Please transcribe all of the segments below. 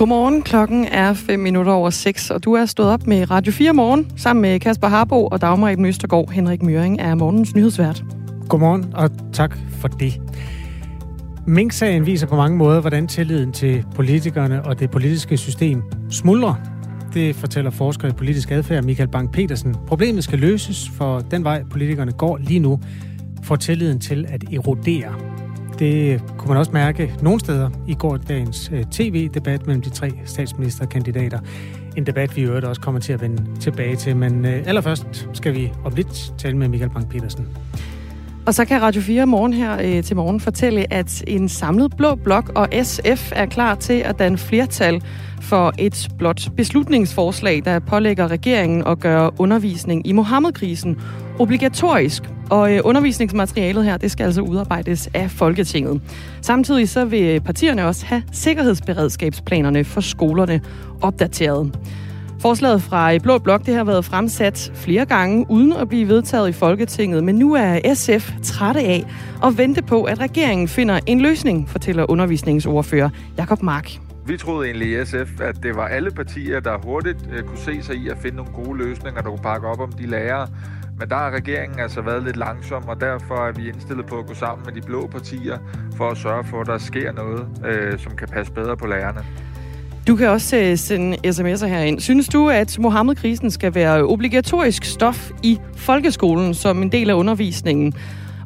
Godmorgen, klokken er 5 minutter over 6, og du er stået op med Radio 4 morgen sammen med Kasper Harbo og Dagmar Eben Østergaard. Henrik Møring er morgens nyhedsvært. Godmorgen, og tak for det. Mink-sagen viser på mange måder, hvordan tilliden til politikerne og det politiske system smuldrer. Det fortæller forsker i politisk adfærd Michael Bang-Petersen. Problemet skal løses, for den vej politikerne går lige nu, får tilliden til at erodere. Det kunne man også mærke nogle steder i går dagens øh, tv-debat mellem de tre statsministerkandidater. En debat, vi i øvrigt også kommer til at vende tilbage til. Men øh, allerførst skal vi om lidt tale med Michael Bang-Petersen. Og så kan Radio 4 morgen her øh, til morgen fortælle, at en samlet blå blok og SF er klar til at danne flertal for et blot beslutningsforslag, der pålægger regeringen at gøre undervisning i Mohammed-krisen obligatorisk. Og øh, undervisningsmaterialet her, det skal altså udarbejdes af Folketinget. Samtidig så vil øh, partierne også have sikkerhedsberedskabsplanerne for skolerne opdateret. Forslaget fra øh, Blå Blok det har været fremsat flere gange uden at blive vedtaget i Folketinget, men nu er SF trætte af at vente på, at regeringen finder en løsning, fortæller undervisningsordfører Jakob Mark. Vi troede egentlig i SF, at det var alle partier, der hurtigt øh, kunne se sig i at finde nogle gode løsninger, der kunne pakke op om de lærere. Men der har regeringen altså været lidt langsom, og derfor er vi indstillet på at gå sammen med de blå partier for at sørge for, at der sker noget, øh, som kan passe bedre på lærerne. Du kan også øh, sende sms'er herind. Synes du, at Mohammed-krisen skal være obligatorisk stof i folkeskolen som en del af undervisningen?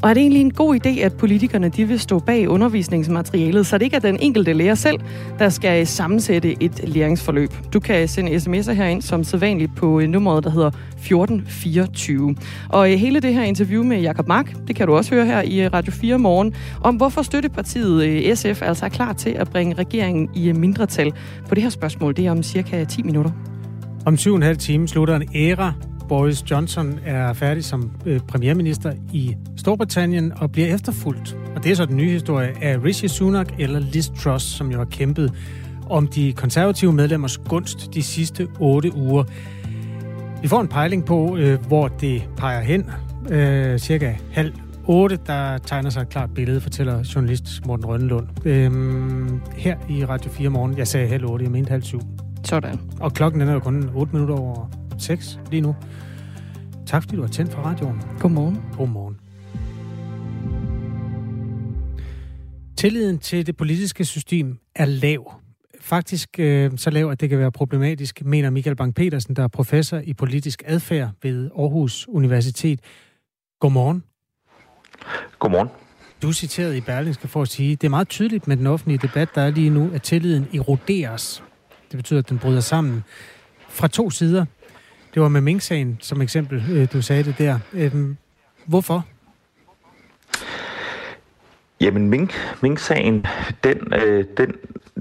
Og er det egentlig en god idé, at politikerne de vil stå bag undervisningsmaterialet, så det ikke er den enkelte lærer selv, der skal sammensætte et læringsforløb? Du kan sende sms'er herind som sædvanligt på øh, nummeret, der hedder 1424. Og øh, hele det her interview med Jakob Mark, det kan du også høre her i øh, Radio 4 morgen, om hvorfor støttepartiet SF altså er klar til at bringe regeringen i mindretal på det her spørgsmål. Det er om cirka 10 minutter. Om syv og en halv time slutter en æra Boris Johnson er færdig som øh, premierminister i Storbritannien og bliver efterfulgt. Og det er så den nye historie af Rishi Sunak eller Liz Truss, som jo har kæmpet om de konservative medlemmers gunst de sidste otte uger. Vi får en pejling på, øh, hvor det peger hen. Øh, cirka halv otte, der tegner sig et klart billede, fortæller journalist Morten Rønnelund. Øh, her i Radio 4 morgen. Jeg sagde halv otte, jeg mente halv syv. Sådan. Og klokken den er jo kun 8 minutter over 6 lige nu. Tak fordi du har tændt for radioen. Godmorgen. Godmorgen. Tilliden til det politiske system er lav. Faktisk øh, så lav, at det kan være problematisk, mener Michael Bang-Petersen, der er professor i politisk adfærd ved Aarhus Universitet. Godmorgen. Godmorgen. Du er citeret i Berlingske for at sige, det er meget tydeligt med den offentlige debat, der er lige nu, at tilliden eroderes. Det betyder, at den bryder sammen fra to sider. Det var med Mink-sagen som eksempel, øh, du sagde det der. Øhm, hvorfor? Jamen, Mink, Mink-sagen, den, øh, den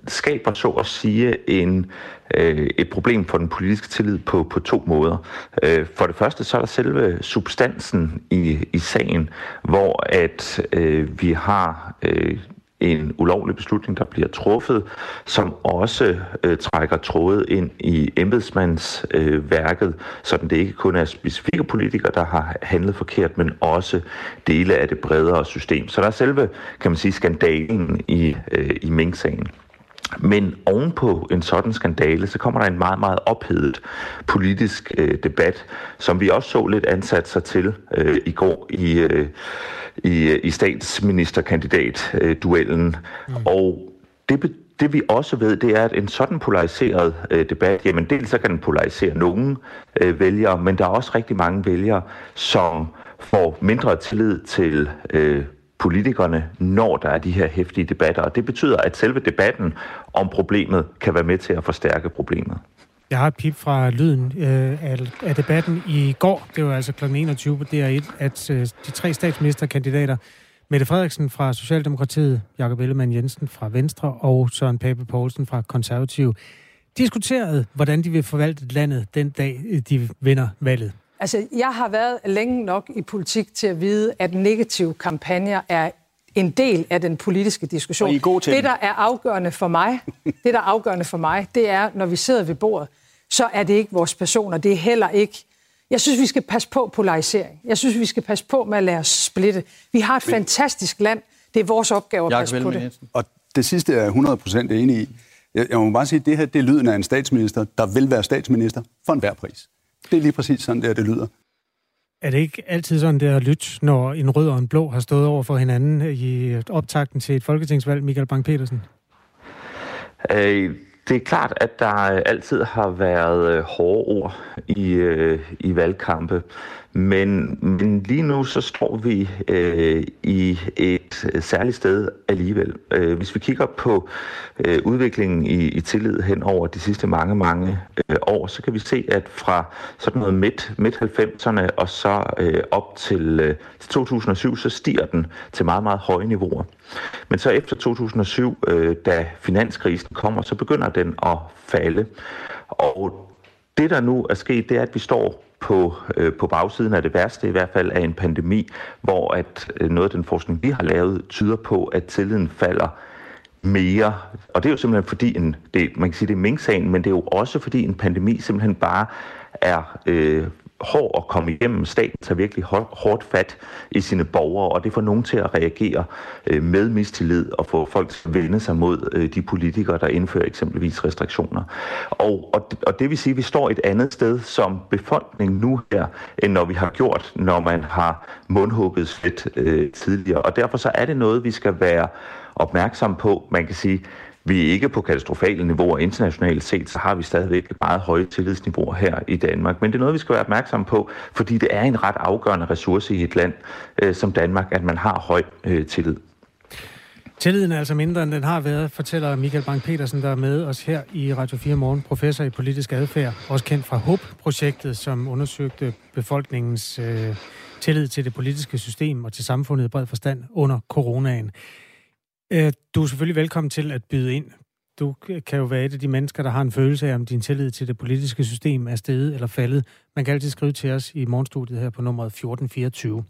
skaber så at sige en, øh, et problem for den politiske tillid på, på to måder. Øh, for det første så er der selve substansen i, i sagen, hvor at øh, vi har øh, en ulovlig beslutning, der bliver truffet, som også øh, trækker trådet ind i embedsmandsværket, øh, så det ikke kun er specifikke politikere, der har handlet forkert, men også dele af det bredere system. Så der er selve, kan man sige, skandalen i, øh, i Mink-sagen. Men ovenpå en sådan skandale, så kommer der en meget, meget ophedet politisk øh, debat, som vi også så lidt ansat sig til øh, i går i, øh, i, i statsministerkandidat-duellen. Mm. Og det, det vi også ved, det er, at en sådan polariseret øh, debat, jamen dels så kan den polarisere nogle øh, vælgere, men der er også rigtig mange vælgere, som får mindre tillid til øh, politikerne, når der er de her hæftige debatter. Og det betyder, at selve debatten om problemet kan være med til at forstærke problemet. Jeg har et pip fra lyden øh, af, af debatten i går, det var altså kl. 21 på DR1, at øh, de tre statsministerkandidater, Mette Frederiksen fra Socialdemokratiet, Jakob Ellemann Jensen fra Venstre og Søren Pape Poulsen fra Konservativ, diskuterede, hvordan de vil forvalte landet den dag, de vinder valget. Altså, jeg har været længe nok i politik til at vide, at negative kampagner er en del af den politiske diskussion. Og I er gode til det, der er afgørende for mig, det, der er afgørende for mig, det er, når vi sidder ved bordet, så er det ikke vores personer. Det er heller ikke... Jeg synes, vi skal passe på polarisering. Jeg synes, vi skal passe på med at lade os splitte. Vi har et Men... fantastisk land. Det er vores opgave at passe på det. Og det sidste er jeg 100% enig i. Jeg, jeg må bare sige, at det her det er lyden af en statsminister, der vil være statsminister for enhver pris. Det er lige præcis sådan, der det lyder. Er det ikke altid sådan, det er lyt, når en rød og en blå har stået over for hinanden i optakten til et folketingsvalg, Michael Bang-Petersen? Øh, det er klart, at der altid har været øh, hårde ord i, øh, i valgkampe. Men, men lige nu så står vi øh, i et øh, særligt sted alligevel. Øh, hvis vi kigger på øh, udviklingen i, i tillid hen over de sidste mange, mange øh, år, så kan vi se, at fra sådan noget midt, midt 90'erne og så øh, op til, øh, til 2007, så stiger den til meget, meget høje niveauer. Men så efter 2007, øh, da finanskrisen kommer, så begynder den at falde. Og det, der nu er sket, det er, at vi står på, øh, på bagsiden af det værste, i hvert fald af en pandemi, hvor at øh, noget af den forskning, vi har lavet, tyder på, at tilliden falder mere. Og det er jo simpelthen fordi, en, det, man kan sige, det er mink men det er jo også fordi en pandemi simpelthen bare er øh, hård at komme igennem. Staten tager virkelig hårdt fat i sine borgere, og det får nogen til at reagere øh, med mistillid og få folk til at vende sig mod øh, de politikere, der indfører eksempelvis restriktioner. Og, og, og det vil sige, at vi står et andet sted som befolkning nu her, end når vi har gjort, når man har mundhugget lidt øh, tidligere. Og derfor så er det noget, vi skal være opmærksom på. Man kan sige, vi er ikke på katastrofale niveauer internationalt set, så har vi stadigvæk meget høje tillidsniveauer her i Danmark. Men det er noget, vi skal være opmærksom på, fordi det er en ret afgørende ressource i et land øh, som Danmark, at man har høj øh, tillid. Tilliden er altså mindre, end den har været, fortæller Michael Bang-Petersen, der er med os her i Radio 4 Morgen, professor i politisk adfærd, også kendt fra HOP-projektet, som undersøgte befolkningens øh, tillid til det politiske system og til samfundet i bred forstand under coronaen. Øh, du er selvfølgelig velkommen til at byde ind. Du kan jo være et af de mennesker, der har en følelse af, om din tillid til det politiske system er steget eller faldet. Man kan altid skrive til os i morgenstudiet her på nummeret 1424.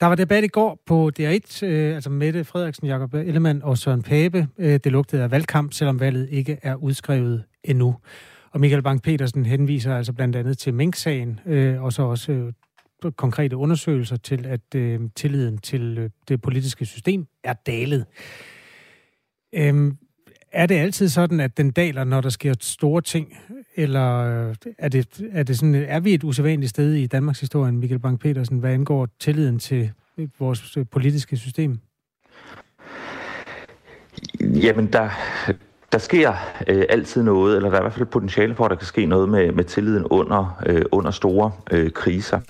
Der var debat i går på DR1, øh, altså Mette Frederiksen, Jakob Ellemann og Søren Pape. Øh, det lugtede af valgkamp, selvom valget ikke er udskrevet endnu. Og Michael Bang petersen henviser altså blandt andet til Mink-sagen, øh, og så også øh, konkrete undersøgelser til, at øh, tilliden til øh, det politiske system er dalet. Øhm, er det altid sådan, at den daler, når der sker store ting, eller øh, er, det, er, det sådan, er vi et usædvanligt sted i Danmarks historie, Michael Bang-Petersen, hvad angår tilliden til øh, vores øh, politiske system? Jamen, der, der sker øh, altid noget, eller der er i hvert fald potentiale for, at der kan ske noget med, med tilliden under, øh, under store øh, kriser.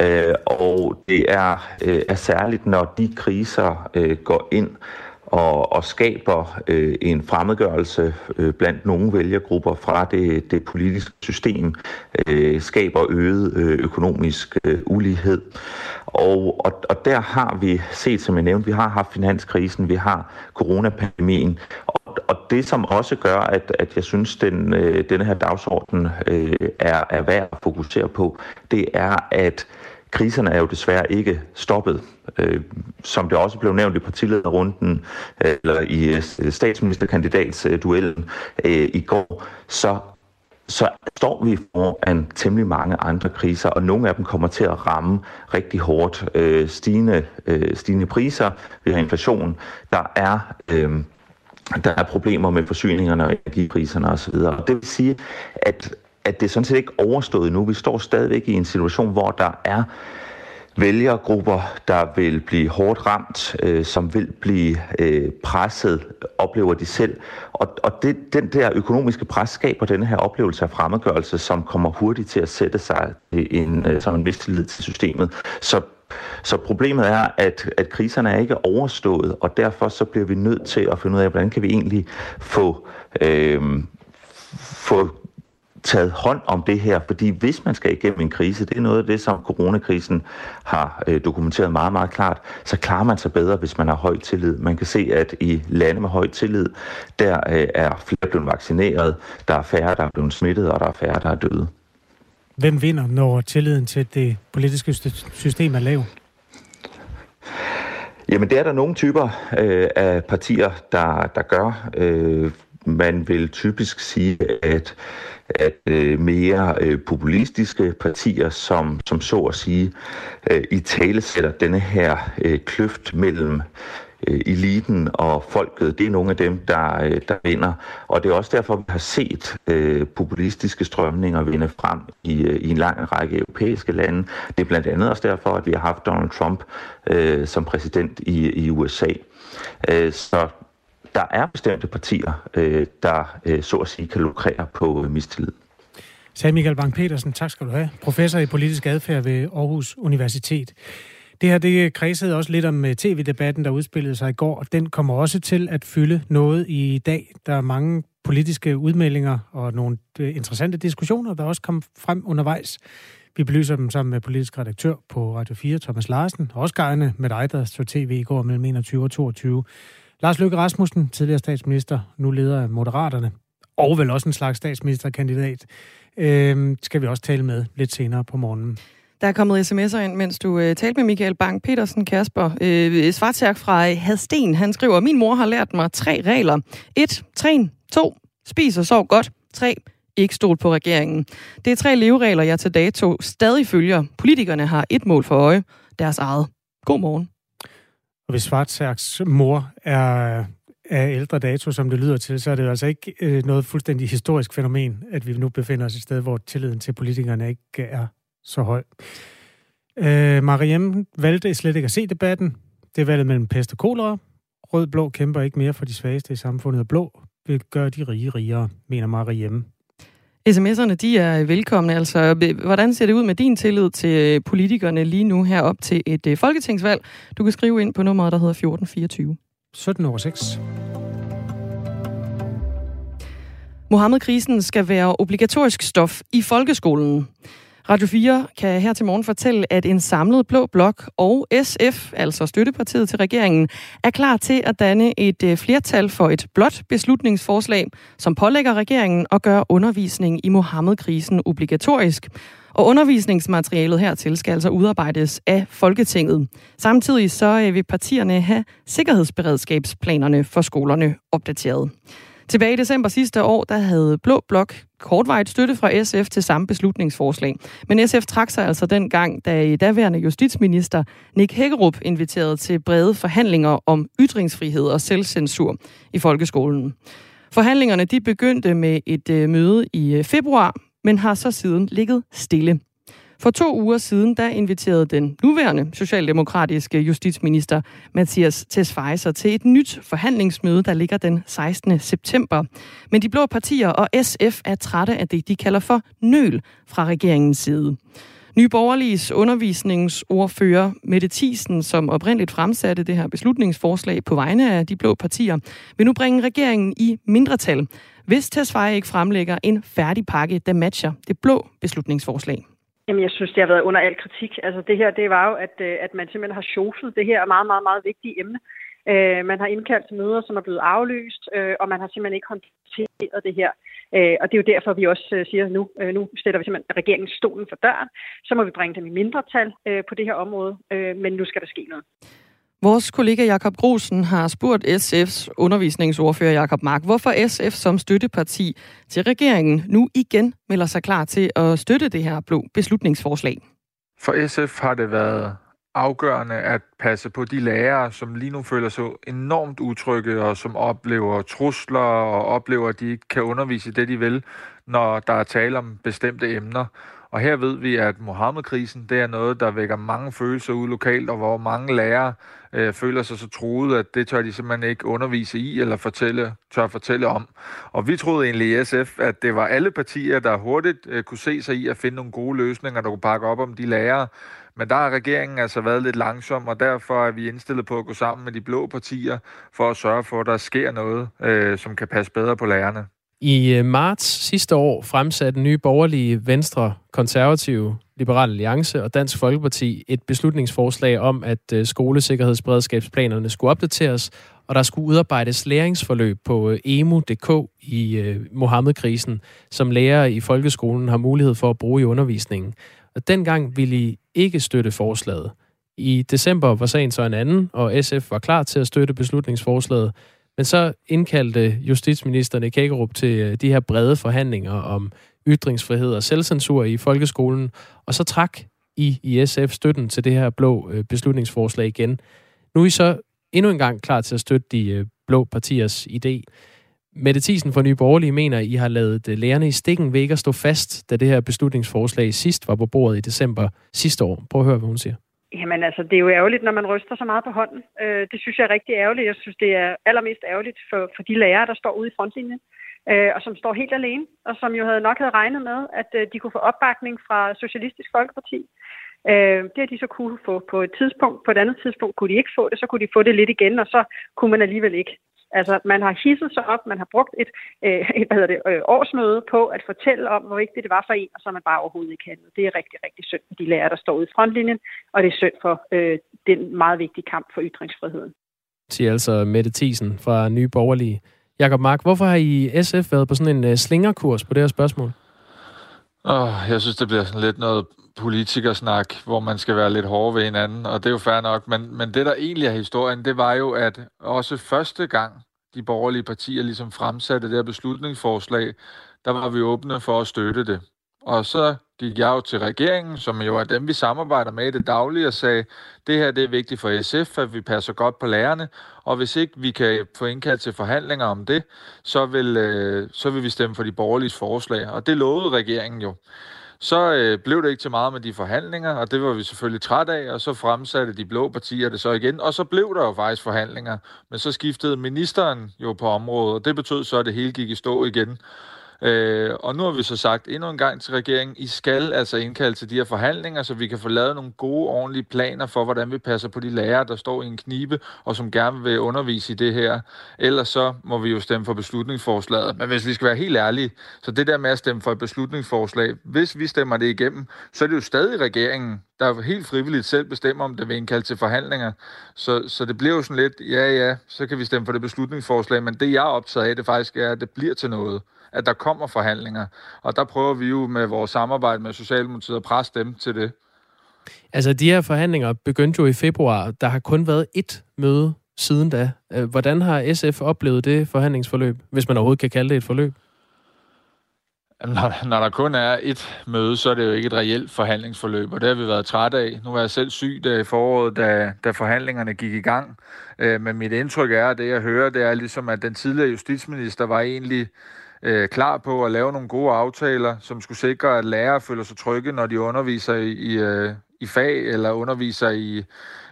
Øh, og det er, øh, er særligt, når de kriser øh, går ind og, og skaber øh, en fremmedgørelse øh, blandt nogle vælgergrupper fra det, det politiske system, øh, skaber øget øh, økonomisk øh, ulighed. Og, og, og der har vi set, som jeg nævnte, vi har haft finanskrisen, vi har coronapandemien, og, og det som også gør, at, at jeg synes, den, øh, denne her dagsorden øh, er, er værd at fokusere på, det er, at kriserne er jo desværre ikke stoppet. Øh, som det også blev nævnt i partilederrunden, øh, eller i øh, statsministerkandidatsduellen øh, i går, så så står vi foran temmelig mange andre kriser, og nogle af dem kommer til at ramme rigtig hårdt. Øh, stigende, øh, stigende priser, vi har inflation, der er... Øh, der er problemer med forsyningerne og energipriserne osv. Og det vil sige, at, at det er sådan set ikke overstået nu. Vi står stadigvæk i en situation, hvor der er vælgergrupper, der vil blive hårdt ramt, øh, som vil blive øh, presset, oplever de selv. Og, og det, den der økonomiske pres skaber denne her oplevelse af fremmedgørelse, som kommer hurtigt til at sætte sig en, øh, som en vis tillid til systemet. Så så problemet er, at, at kriserne er ikke overstået, og derfor så bliver vi nødt til at finde ud af, hvordan kan vi egentlig få, øh, få taget hånd om det her, fordi hvis man skal igennem en krise, det er noget af det, som coronakrisen har øh, dokumenteret meget, meget klart, så klarer man sig bedre, hvis man har høj tillid. Man kan se, at i lande med høj tillid, der øh, er flere blevet vaccineret, der er færre, der er blevet smittet, og der er færre, der er døde. Hvem vinder, når tilliden til det politiske system er lav? Jamen, det er der nogle typer øh, af partier, der, der gør. Øh, man vil typisk sige, at at øh, mere øh, populistiske partier, som, som så at sige øh, i tale sætter denne her øh, kløft mellem øh, eliten og folket, det er nogle af dem, der, øh, der vinder. Og det er også derfor, vi har set øh, populistiske strømninger vinde frem i, øh, i en lang række europæiske lande. Det er blandt andet også derfor, at vi har haft Donald Trump øh, som præsident i, i USA. Øh, så der er bestemte partier, øh, der øh, så at sige kan lukrere på øh, mistillid. Sagde Michael Bang-Petersen, tak skal du have. Professor i politisk adfærd ved Aarhus Universitet. Det her det kredsede også lidt om øh, tv-debatten, der udspillede sig i går, og den kommer også til at fylde noget i dag. Der er mange politiske udmeldinger og nogle øh, interessante diskussioner, der også kom frem undervejs. Vi belyser dem sammen med politisk redaktør på Radio 4, Thomas Larsen, og også gerne med dig, der så tv i går mellem 21 og 22. Lars Løkke Rasmussen, tidligere statsminister, nu leder af Moderaterne, og vel også en slags statsministerkandidat, øh, skal vi også tale med lidt senere på morgenen. Der er kommet sms'er ind, mens du øh, talte med Michael Bang-Petersen, Kasper. Øh, Svartærk fra øh, Hadsten, han skriver, min mor har lært mig tre regler. 1. Træn. 2. Spis og sov godt. 3. Ikke stol på regeringen. Det er tre leveregler, jeg til dato stadig følger. Politikerne har et mål for øje. Deres eget. God morgen. Og hvis Svartærks mor er af ældre dato, som det lyder til, så er det jo altså ikke øh, noget fuldstændig historisk fænomen, at vi nu befinder os et sted, hvor tilliden til politikerne ikke er så høj. Øh, Mariem valgte slet ikke at se debatten. Det valget mellem pest og kolera. Rød-blå kæmper ikke mere for de svageste i samfundet, og blå vil gøre de rige rigere, mener Mariem. SMS'erne, de er velkomne. Altså, hvordan ser det ud med din tillid til politikerne lige nu her op til et uh, folketingsvalg? Du kan skrive ind på nummeret, der hedder 1424. 17 over 6. Mohammed-krisen skal være obligatorisk stof i folkeskolen. Radio 4 kan her til morgen fortælle, at en samlet blå blok og SF, altså støttepartiet til regeringen, er klar til at danne et øh, flertal for et blot beslutningsforslag, som pålægger regeringen at gøre undervisning i Mohammed-krisen obligatorisk. Og undervisningsmaterialet hertil skal altså udarbejdes af Folketinget. Samtidig så øh, vil partierne have sikkerhedsberedskabsplanerne for skolerne opdateret. Tilbage i december sidste år, der havde Blå Blok kortvarigt støtte fra SF til samme beslutningsforslag. Men SF trak sig altså dengang, da daværende justitsminister Nick Hækkerup inviterede til brede forhandlinger om ytringsfrihed og selvcensur i folkeskolen. Forhandlingerne de begyndte med et øh, møde i øh, februar, men har så siden ligget stille. For to uger siden, der inviterede den nuværende socialdemokratiske justitsminister Mathias Tesfaye til et nyt forhandlingsmøde, der ligger den 16. september. Men de blå partier og SF er trætte af det, de kalder for nøl fra regeringens side. Nye Borgerliges undervisningsordfører Mette Thiesen, som oprindeligt fremsatte det her beslutningsforslag på vegne af de blå partier, vil nu bringe regeringen i mindretal, hvis Tesfaye ikke fremlægger en færdig pakke, der matcher det blå beslutningsforslag. Jamen, jeg synes, det har været under al kritik. Altså, det her, det var jo, at, øh, at man simpelthen har sjoflet det her meget, meget, meget vigtige emne. Øh, man har indkaldt til møder, som er blevet aflyst, øh, og man har simpelthen ikke håndteret det her. Øh, og det er jo derfor, vi også øh, siger, at nu, øh, nu stiller vi simpelthen regeringen stolen for døren. Så må vi bringe dem i mindretal øh, på det her område, øh, men nu skal der ske noget. Vores kollega Jakob Grosen har spurgt SF's undervisningsordfører Jakob Mark, hvorfor SF som støtteparti til regeringen nu igen melder sig klar til at støtte det her blå beslutningsforslag. For SF har det været afgørende at passe på de lærere, som lige nu føler sig enormt utrygge og som oplever trusler og oplever, at de ikke kan undervise det, de vil, når der er tale om bestemte emner. Og her ved vi, at Mohammed-krisen, det er noget, der vækker mange følelser ud lokalt, og hvor mange lærere øh, føler sig så truet, at det tør de simpelthen ikke undervise i eller fortælle, tør fortælle om. Og vi troede egentlig i SF, at det var alle partier, der hurtigt øh, kunne se sig i at finde nogle gode løsninger, der kunne pakke op om de lærere. Men der har regeringen altså været lidt langsom, og derfor er vi indstillet på at gå sammen med de blå partier for at sørge for, at der sker noget, øh, som kan passe bedre på lærerne. I øh, marts sidste år fremsatte nye borgerlige Venstre, Konservative, Liberal Alliance og Dansk Folkeparti et beslutningsforslag om, at øh, skolesikkerhedsberedskabsplanerne skulle opdateres, og der skulle udarbejdes læringsforløb på øh, emu.dk i Mohammed-krisen, som lærere i folkeskolen har mulighed for at bruge i undervisningen. Og dengang ville I ikke støtte forslaget. I december var sagen så en anden, og SF var klar til at støtte beslutningsforslaget, men så indkaldte justitsministeren Kækkerup til øh, de her brede forhandlinger om ytringsfrihed og selvcensur i folkeskolen, og så trak I i SF støtten til det her blå øh, beslutningsforslag igen. Nu er I så endnu en gang klar til at støtte de øh, blå partiers idé. Mette Thiesen fra Nye Borgerlige mener, at I har lavet lærerne i stikken ved ikke at stå fast, da det her beslutningsforslag sidst var på bordet i december sidste år. Prøv at høre, hvad hun siger. Jamen altså, det er jo ærgerligt, når man ryster så meget på hånden. Øh, det synes jeg er rigtig ærgerligt. Jeg synes, det er allermest ærgerligt for, for de lærere, der står ude i frontlinjen, øh, og som står helt alene, og som jo havde nok havde regnet med, at øh, de kunne få opbakning fra Socialistisk Folkeparti. Øh, det har de så kunne få på et tidspunkt. På et andet tidspunkt kunne de ikke få det, så kunne de få det lidt igen, og så kunne man alligevel ikke. Altså, man har hisset sig op, man har brugt et, øh, et hvad hedder det, øh, årsmøde på at fortælle om, hvor vigtigt det var for en, og så er man bare overhovedet ikke handlet. Det er rigtig, rigtig synd for de lærere, der står ude i frontlinjen, og det er synd for øh, den meget vigtige kamp for ytringsfriheden. Til altså Mette Thiesen fra Nye Borgerlige. Jakob Mark, hvorfor har I SF været på sådan en øh, slingerkurs på det her spørgsmål? Oh, jeg synes, det bliver sådan lidt noget politikersnak, hvor man skal være lidt hård ved hinanden, og det er jo fair nok. Men, men det, der egentlig er historien, det var jo, at også første gang de borgerlige partier ligesom fremsatte det her beslutningsforslag, der var vi åbne for at støtte det. Og så gik jeg jo til regeringen, som jo er dem, vi samarbejder med i det daglige, og sagde, det her det er vigtigt for SF, at vi passer godt på lærerne, og hvis ikke vi kan få indkaldt til forhandlinger om det, så vil, øh, så vil vi stemme for de borgerlige forslag. Og det lovede regeringen jo. Så øh, blev det ikke til meget med de forhandlinger, og det var vi selvfølgelig træt af, og så fremsatte de blå partier det så igen, og så blev der jo faktisk forhandlinger, men så skiftede ministeren jo på området, og det betød så, at det hele gik i stå igen. Øh, og nu har vi så sagt endnu en gang til regeringen, I skal altså indkalde til de her forhandlinger, så vi kan få lavet nogle gode, ordentlige planer for, hvordan vi passer på de lærere, der står i en knibe, og som gerne vil undervise i det her. Ellers så må vi jo stemme for beslutningsforslaget. Men hvis vi skal være helt ærlige, så det der med at stemme for et beslutningsforslag, hvis vi stemmer det igennem, så er det jo stadig regeringen, der helt frivilligt selv bestemmer, om det vil indkalde til forhandlinger. Så, så det bliver jo sådan lidt, ja ja, så kan vi stemme for det beslutningsforslag, men det jeg er optaget af, det faktisk er, at det bliver til noget at der kommer forhandlinger. Og der prøver vi jo med vores samarbejde med Socialdemokratiet at presse dem til det. Altså, de her forhandlinger begyndte jo i februar. Der har kun været ét møde siden da. Øh, hvordan har SF oplevet det forhandlingsforløb, hvis man overhovedet kan kalde det et forløb? Når, når der kun er et møde, så er det jo ikke et reelt forhandlingsforløb, og det har vi været trætte af. Nu var jeg selv syg der i foråret, da, da forhandlingerne gik i gang. Øh, men mit indtryk er, at det jeg hører, det er ligesom, at den tidligere justitsminister var egentlig øh, klar på at lave nogle gode aftaler, som skulle sikre, at lærere føler sig trygge, når de underviser i, i, øh, i fag eller underviser i,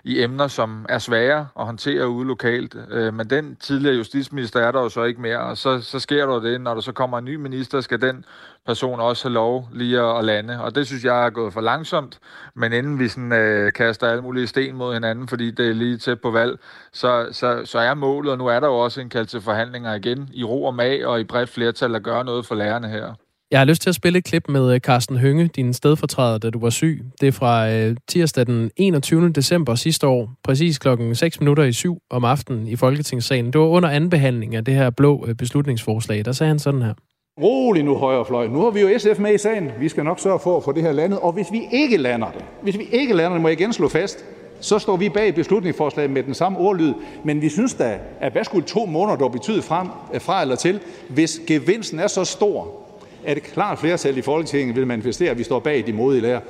i emner, som er svære at håndtere ude lokalt. Øh, men den tidligere justitsminister er der jo så ikke mere, og så, så sker der det, når der så kommer en ny minister, skal den person også have lov lige at lande. Og det synes jeg er gået for langsomt, men inden vi sådan, øh, kaster alle mulige sten mod hinanden, fordi det er lige tæt på valg, så, så, så er målet, og nu er der jo også en kald til forhandlinger igen, i ro og mag og i bredt flertal at gøre noget for lærerne her. Jeg har lyst til at spille et klip med øh, Carsten Hønge, din stedfortræder, da du var syg. Det er fra øh, tirsdag den 21. december sidste år, præcis klokken 6 minutter i syv om aftenen i Folketingssalen. Det var under anden af det her blå øh, beslutningsforslag. Der sagde han sådan her. Rolig nu, højrefløj. Nu har vi jo SF med i sagen. Vi skal nok sørge for at få det her landet. Og hvis vi ikke lander det, hvis vi ikke lander det, må jeg igen slå fast, så står vi bag beslutningsforslaget med den samme ordlyd. Men vi synes da, at hvad skulle to måneder dog betyde frem, øh, fra eller til, hvis gevinsten er så stor, at et klart flertal i Folketinget vil manifestere, at vi står bag de modige lærer.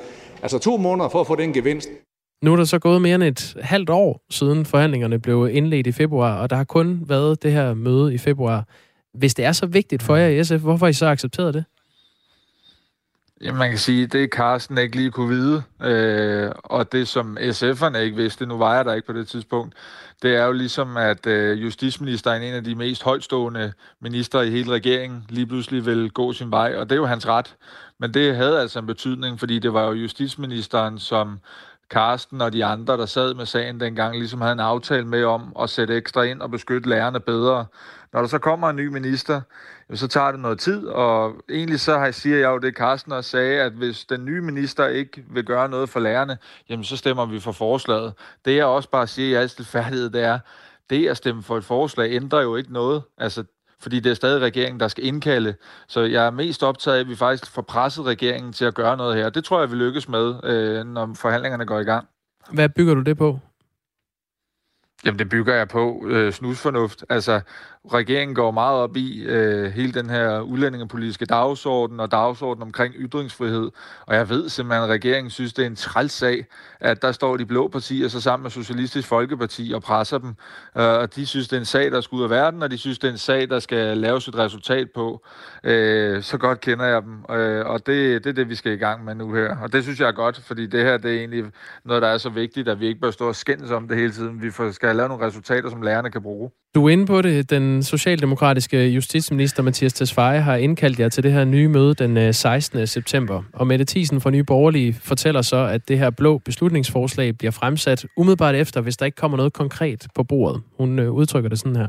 Altså to måneder for at få den gevinst. Nu er der så gået mere end et halvt år siden forhandlingerne blev indledt i februar, og der har kun været det her møde i februar. Hvis det er så vigtigt for jer i SF, hvorfor har I så accepteret det? Jamen, man kan sige, det Carsten ikke lige kunne vide, øh, og det som SF'erne ikke vidste, nu var jeg der ikke på det tidspunkt, det er jo ligesom, at øh, justitsministeren, en af de mest højtstående minister i hele regeringen, lige pludselig vil gå sin vej, og det er jo hans ret. Men det havde altså en betydning, fordi det var jo justitsministeren, som Karsten og de andre, der sad med sagen dengang, ligesom havde en aftale med om at sætte ekstra ind og beskytte lærerne bedre. Når der så kommer en ny minister, så tager det noget tid, og egentlig så har jeg, siger jeg jo det, Carsten også sagde, at hvis den nye minister ikke vil gøre noget for lærerne, jamen så stemmer vi for forslaget. Det jeg også bare siger i al stilfærdighed, det er, det at stemme for et forslag ændrer jo ikke noget. Altså, fordi det er stadig regeringen, der skal indkalde. Så jeg er mest optaget af, at vi faktisk får presset regeringen til at gøre noget her. Det tror jeg, vi lykkes med, øh, når forhandlingerne går i gang. Hvad bygger du det på? Jamen, det bygger jeg på øh, snusfornuft. Altså, regeringen går meget op i øh, hele den her udlændingepolitiske dagsorden og dagsorden omkring ytringsfrihed. Og jeg ved simpelthen, at regeringen synes, det er en træls sag, at der står de blå partier så sammen med Socialistisk Folkeparti og presser dem. Øh, og de synes, det er en sag, der skal ud af verden, og de synes, det er en sag, der skal laves et resultat på. Øh, så godt kender jeg dem, øh, og det, det er det, vi skal i gang med nu her. Og det synes jeg er godt, fordi det her det er egentlig noget, der er så vigtigt, at vi ikke bør stå og skændes om det hele tiden. Vi skal lave nogle resultater, som lærerne kan bruge. Du er inde på det. Den socialdemokratiske justitsminister Mathias Tesfaye har indkaldt jer til det her nye møde den øh, 16. September. Og Mette Thiesen fra Nye Borgerlige fortæller så, at det her blå beslutningsforslag bliver fremsat umiddelbart efter, hvis der ikke kommer noget konkret på bordet. Hun øh, udtrykker det sådan her.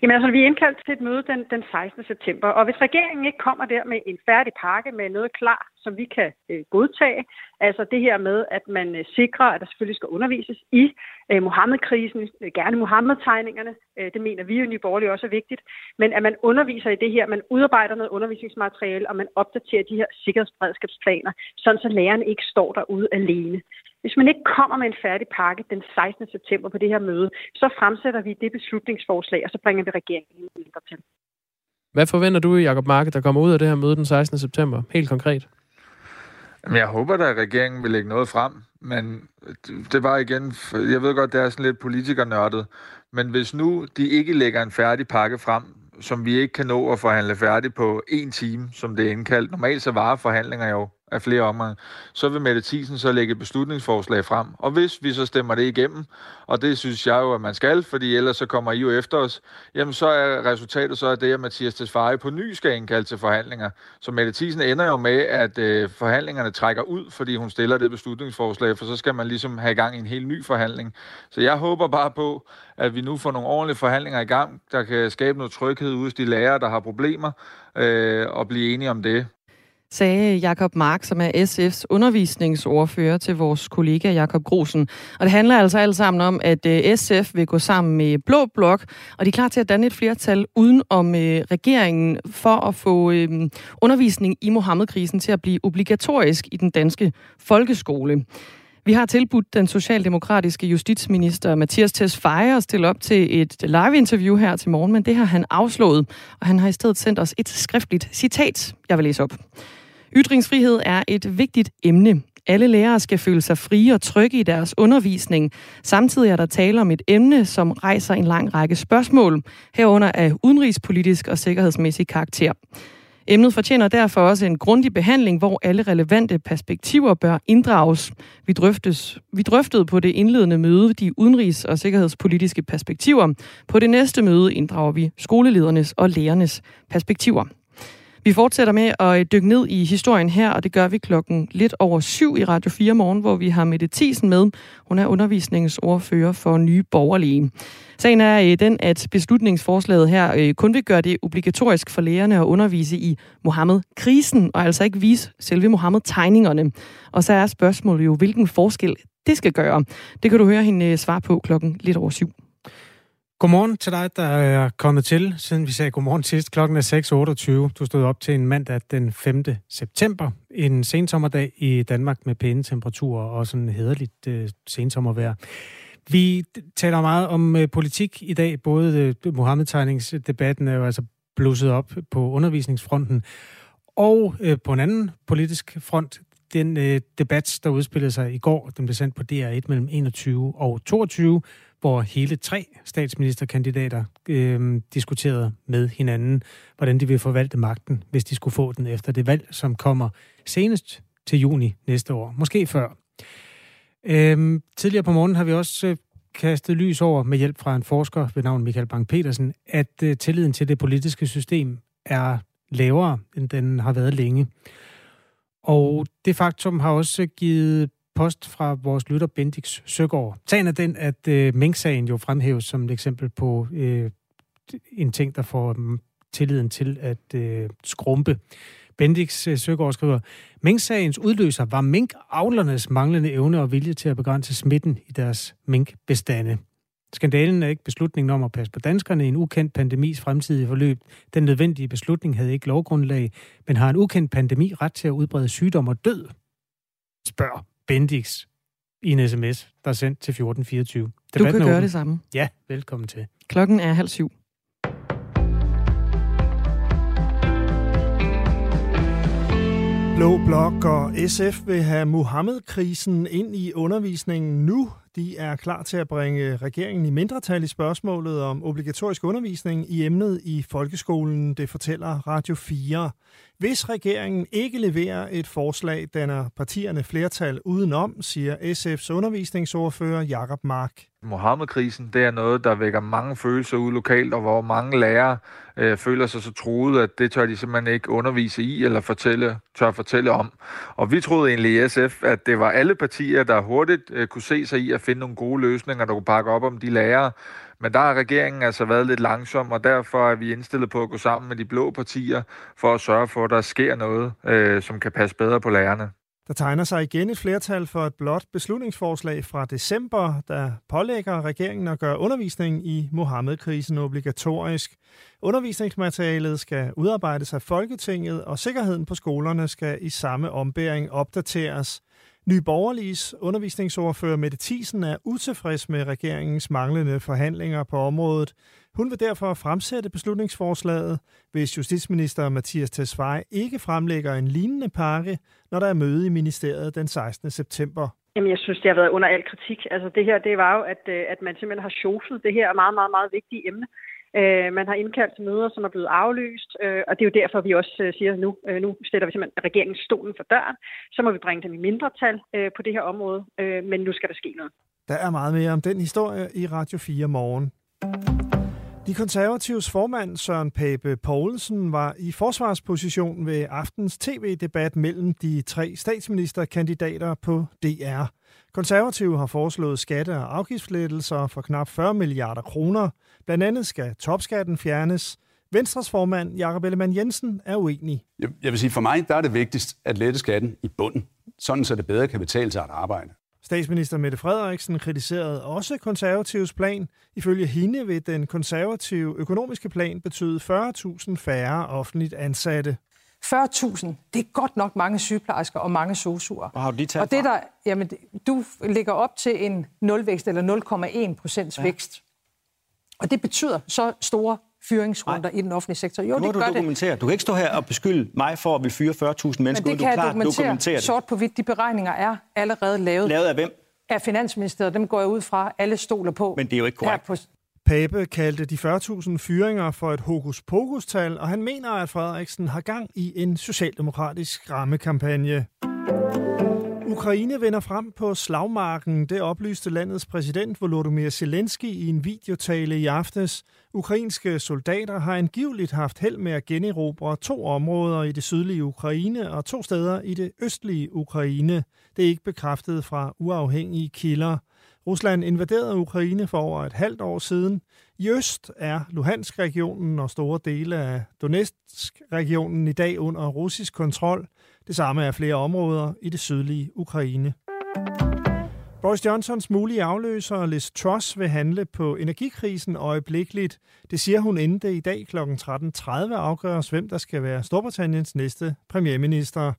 Jamen altså, vi er indkaldt til et møde den, den 16. september, og hvis regeringen ikke kommer der med en færdig pakke med noget klar, som vi kan øh, godtage, altså det her med, at man øh, sikrer, at der selvfølgelig skal undervises i øh, Mohammed-krisen, øh, gerne Mohammed-tegningerne, øh, det mener vi jo i Nye Borgerlige også er vigtigt, men at man underviser i det her, man udarbejder noget undervisningsmateriale, og man opdaterer de her sikkerhedsberedskabsplaner, sådan så lærerne ikke står derude alene. Hvis man ikke kommer med en færdig pakke den 16. september på det her møde, så fremsætter vi det beslutningsforslag, og så bringer vi regeringen mindre til. Hvad forventer du, Jacob Marke, der kommer ud af det her møde den 16. september? Helt konkret. Jeg håber da, at regeringen vil lægge noget frem, men det var igen, jeg ved godt, det er sådan lidt politikernørdet, men hvis nu de ikke lægger en færdig pakke frem, som vi ikke kan nå at forhandle færdig på en time, som det er indkaldt. Normalt så varer forhandlinger jo af flere omgange, så vil Mette Thiesen så lægge et beslutningsforslag frem. Og hvis vi så stemmer det igennem, og det synes jeg jo, at man skal, fordi ellers så kommer I jo efter os, jamen så er resultatet så, at det, at Mathias Tesfaye på ny skal indkalde til forhandlinger. Så Mette Thiesen ender jo med, at øh, forhandlingerne trækker ud, fordi hun stiller det beslutningsforslag, for så skal man ligesom have i gang i en helt ny forhandling. Så jeg håber bare på, at vi nu får nogle ordentlige forhandlinger i gang, der kan skabe noget tryghed ude hos de lærere, der har problemer, øh, og blive enige om det sagde Jakob Mark, som er SF's undervisningsordfører til vores kollega Jakob Grosen. Og det handler altså alt sammen om, at øh, SF vil gå sammen med Blå Blok, og de er klar til at danne et flertal uden om øh, regeringen for at få øh, undervisning i Mohammed-krisen til at blive obligatorisk i den danske folkeskole. Vi har tilbudt den socialdemokratiske justitsminister Mathias Tesfaye at stille op til et live-interview her til morgen, men det har han afslået, og han har i stedet sendt os et skriftligt citat, jeg vil læse op. Ytringsfrihed er et vigtigt emne. Alle lærere skal føle sig frie og trygge i deres undervisning. Samtidig er der tale om et emne, som rejser en lang række spørgsmål, herunder af udenrigspolitisk og sikkerhedsmæssig karakter. Emnet fortjener derfor også en grundig behandling, hvor alle relevante perspektiver bør inddrages. Vi, drøftes, vi drøftede på det indledende møde de udenrigs- og sikkerhedspolitiske perspektiver. På det næste møde inddrager vi skoleledernes og lærernes perspektiver. Vi fortsætter med at øh, dykke ned i historien her, og det gør vi klokken lidt over syv i Radio 4 morgen, hvor vi har Mette Thiesen med. Hun er undervisningsordfører for Nye Borgerlige. Sagen er øh, den, at beslutningsforslaget her øh, kun vil gøre det obligatorisk for lærerne at undervise i Mohammed-krisen, og altså ikke vise selve Mohammed-tegningerne. Og så er spørgsmålet jo, hvilken forskel det skal gøre. Det kan du høre hende svar svare på klokken lidt over syv. Godmorgen til dig, der er kommet til, siden vi sagde godmorgen sidst. Klokken er 6.28. Du stod op til en mandag den 5. september. En sensommerdag i Danmark med pæne temperaturer og sådan hederligt øh, sensommervejr. Vi taler meget om øh, politik i dag. Både øh, Mohammed-tegningsdebatten er jo altså blusset op på undervisningsfronten. Og øh, på en anden politisk front, den øh, debat, der udspillede sig i går, den blev sendt på DR1 mellem 21 og 22, hvor hele tre statsministerkandidater øh, diskuterede med hinanden, hvordan de vil forvalte magten, hvis de skulle få den efter det valg, som kommer senest til juni næste år. Måske før. Øh, tidligere på morgenen har vi også øh, kastet lys over med hjælp fra en forsker ved navn Michael Bang-Petersen, at øh, tilliden til det politiske system er lavere, end den har været længe. Og det faktum har også givet post fra vores lytter Bendix Søgaard. Sagen er den, at øh, Mink-sagen jo fremhæves som et eksempel på øh, en ting, der får mm, tilliden til at øh, skrumpe. Bendix øh, Søgaard skriver, Mink-sagens udløser var minkavlernes manglende evne og vilje til at begrænse smitten i deres minkbestande. Skandalen er ikke beslutningen om at passe på danskerne i en ukendt pandemis fremtidige forløb. Den nødvendige beslutning havde ikke lovgrundlag, men har en ukendt pandemi ret til at udbrede sygdom og død? Spørg Bendix i en sms, der er sendt til 1424. Debatten du kan gøre det samme. Ja, velkommen til. Klokken er halv syv. Blå Blok og SF vil have Mohammed-krisen ind i undervisningen nu. De er klar til at bringe regeringen i mindretal i spørgsmålet om obligatorisk undervisning i emnet i folkeskolen, det fortæller Radio 4. Hvis regeringen ikke leverer et forslag, danner partierne flertal udenom, siger SF's undervisningsordfører Jakob Mark. Mohammed-krisen, det er noget, der vækker mange følelser ud lokalt, og hvor mange lærere øh, føler sig så truet, at det tør de simpelthen ikke undervise i eller fortælle, tør fortælle om. Og vi troede egentlig i SF, at det var alle partier, der hurtigt øh, kunne se sig i at finde nogle gode løsninger, der kunne pakke op om de lærere. Men der har regeringen altså været lidt langsom, og derfor er vi indstillet på at gå sammen med de blå partier for at sørge for, at der sker noget, øh, som kan passe bedre på lærerne. Der tegner sig igen et flertal for et blot beslutningsforslag fra december, der pålægger regeringen at gøre undervisning i Mohammed-krisen obligatorisk. Undervisningsmaterialet skal udarbejdes af Folketinget, og sikkerheden på skolerne skal i samme ombæring opdateres. Ny Borgerliges undervisningsordfører Mette Thiesen er utilfreds med regeringens manglende forhandlinger på området. Hun vil derfor fremsætte beslutningsforslaget, hvis justitsminister Mathias Tesfaye ikke fremlægger en lignende pakke, når der er møde i ministeriet den 16. september. Jamen, jeg synes, det har været under al kritik. Altså, det her, det var jo, at, øh, at man simpelthen har sjoflet det her meget, meget, meget vigtige emne. Øh, man har indkaldt til møder, som er blevet aflyst, øh, og det er jo derfor, vi også øh, siger, at nu, øh, nu stiller vi simpelthen regeringens stolen for døren. Så må vi bringe dem i mindretal øh, på det her område, øh, men nu skal der ske noget. Der er meget mere om den historie i Radio 4 morgen. De konservatives formand Søren Pape Poulsen var i forsvarsposition ved aftens tv-debat mellem de tre statsministerkandidater på DR. Konservative har foreslået skatte- og afgiftslettelser for knap 40 milliarder kroner. Blandt andet skal topskatten fjernes. Venstres formand Jakob Ellemann Jensen er uenig. Jeg vil sige, for mig der er det vigtigst at lette skatten i bunden, sådan så det bedre kan betale sig at arbejde. Statsminister Mette Frederiksen kritiserede også konservativs plan. Ifølge hende vil den konservative økonomiske plan betyde 40.000 færre offentligt ansatte. 40.000, det er godt nok mange sygeplejersker og mange sosuer. Hvor har du de Og det der, jamen, du ligger op til en nulvækst eller 0,1 procents ja. vækst. Og det betyder så store fyringsrunder Nej. i den offentlige sektor. Jo, nu det du gør dokumentere. det. Du kan ikke stå her og beskylde mig for at vi fyre 40.000 mennesker. Men det du kan jeg klart dokumentere, dokumentere det. sort på hvidt. De beregninger er allerede lavet. Lavet af hvem? Af Finansministeriet. Dem går jeg ud fra. Alle stoler på. Men det er jo ikke korrekt. På... Pape kaldte de 40.000 fyringer for et hokus pokus-tal, og han mener, at Frederiksen har gang i en socialdemokratisk skræmmekampagne. Ukraine vender frem på slagmarken. Det oplyste landets præsident Volodymyr Zelensky i en videotale i aftes. Ukrainske soldater har angiveligt haft held med at generobre to områder i det sydlige Ukraine og to steder i det østlige Ukraine. Det er ikke bekræftet fra uafhængige kilder. Rusland invaderede Ukraine for over et halvt år siden. I øst er Luhansk-regionen og store dele af Donetsk-regionen i dag under russisk kontrol. Det samme er flere områder i det sydlige Ukraine. Boris Johnsons mulige afløser Liz Truss vil handle på energikrisen øjeblikkeligt. Det siger hun inden det i dag kl. 13.30 afgøres, hvem der skal være Storbritanniens næste premierminister.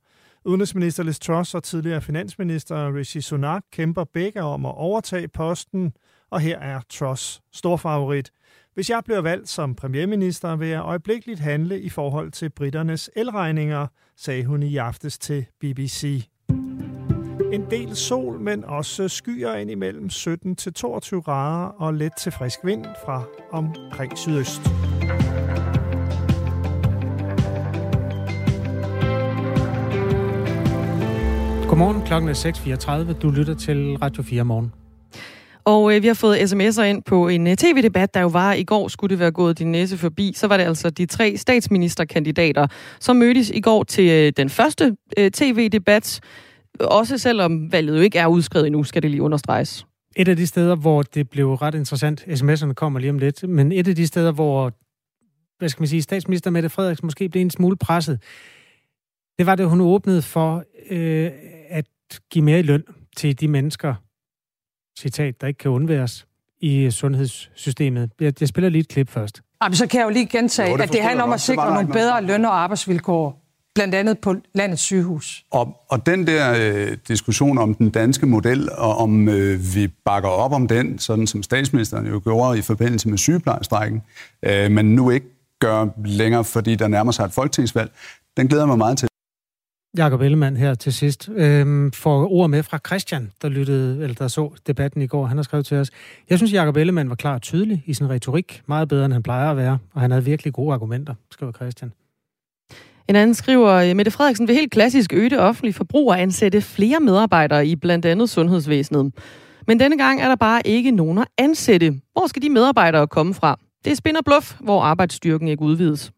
Udenrigsminister Liz Truss og tidligere finansminister Rishi Sunak kæmper begge om at overtage posten, og her er Truss stor favorit. Hvis jeg bliver valgt som premierminister, vil jeg øjeblikkeligt handle i forhold til britternes elregninger, sagde hun i aftes til BBC. En del sol, men også skyer ind imellem 17 til 22 grader og let til frisk vind fra omkring sydøst. Godmorgen, klokken er 6.34. Du lytter til Radio 4 morgen. Og øh, vi har fået sms'er ind på en øh, tv-debat, der jo var i går, skulle det være gået din næse forbi. Så var det altså de tre statsministerkandidater, som mødtes i går til øh, den første øh, tv-debat. Også selvom valget jo ikke er udskrevet endnu, skal det lige understreges. Et af de steder, hvor det blev ret interessant, sms'erne kommer lige om lidt, men et af de steder, hvor hvad skal man sige, statsminister Mette Frederiksen måske blev en smule presset, det var det, hun åbnede for øh, at give mere i løn til de mennesker, citat, der ikke kan undværes i sundhedssystemet. Jeg, jeg spiller lige et klip først. Jamen, så kan jeg jo lige gentage, jo, det at det handler om at sikre nogle bedre løn- og arbejdsvilkår, blandt andet på landets sygehus. Og, og den der øh, diskussion om den danske model, og om øh, vi bakker op om den, sådan som statsministeren jo gjorde i forbindelse med sygeplejestrækken, øh, men nu ikke gør længere, fordi der nærmer sig et folketingsvalg, den glæder mig meget til. Jakob Ellemann her til sidst, øhm, får ord med fra Christian, der lyttede, eller der så debatten i går. Han har skrevet til os. Jeg synes, Jakob Ellemann var klar og tydelig i sin retorik. Meget bedre, end han plejer at være. Og han havde virkelig gode argumenter, skriver Christian. En anden skriver, øh, Mette Frederiksen vil helt klassisk øge det offentlige forbrug og ansætte flere medarbejdere i blandt andet sundhedsvæsenet. Men denne gang er der bare ikke nogen at ansætte. Hvor skal de medarbejdere komme fra? Det er spin og bluff, hvor arbejdsstyrken ikke udvides.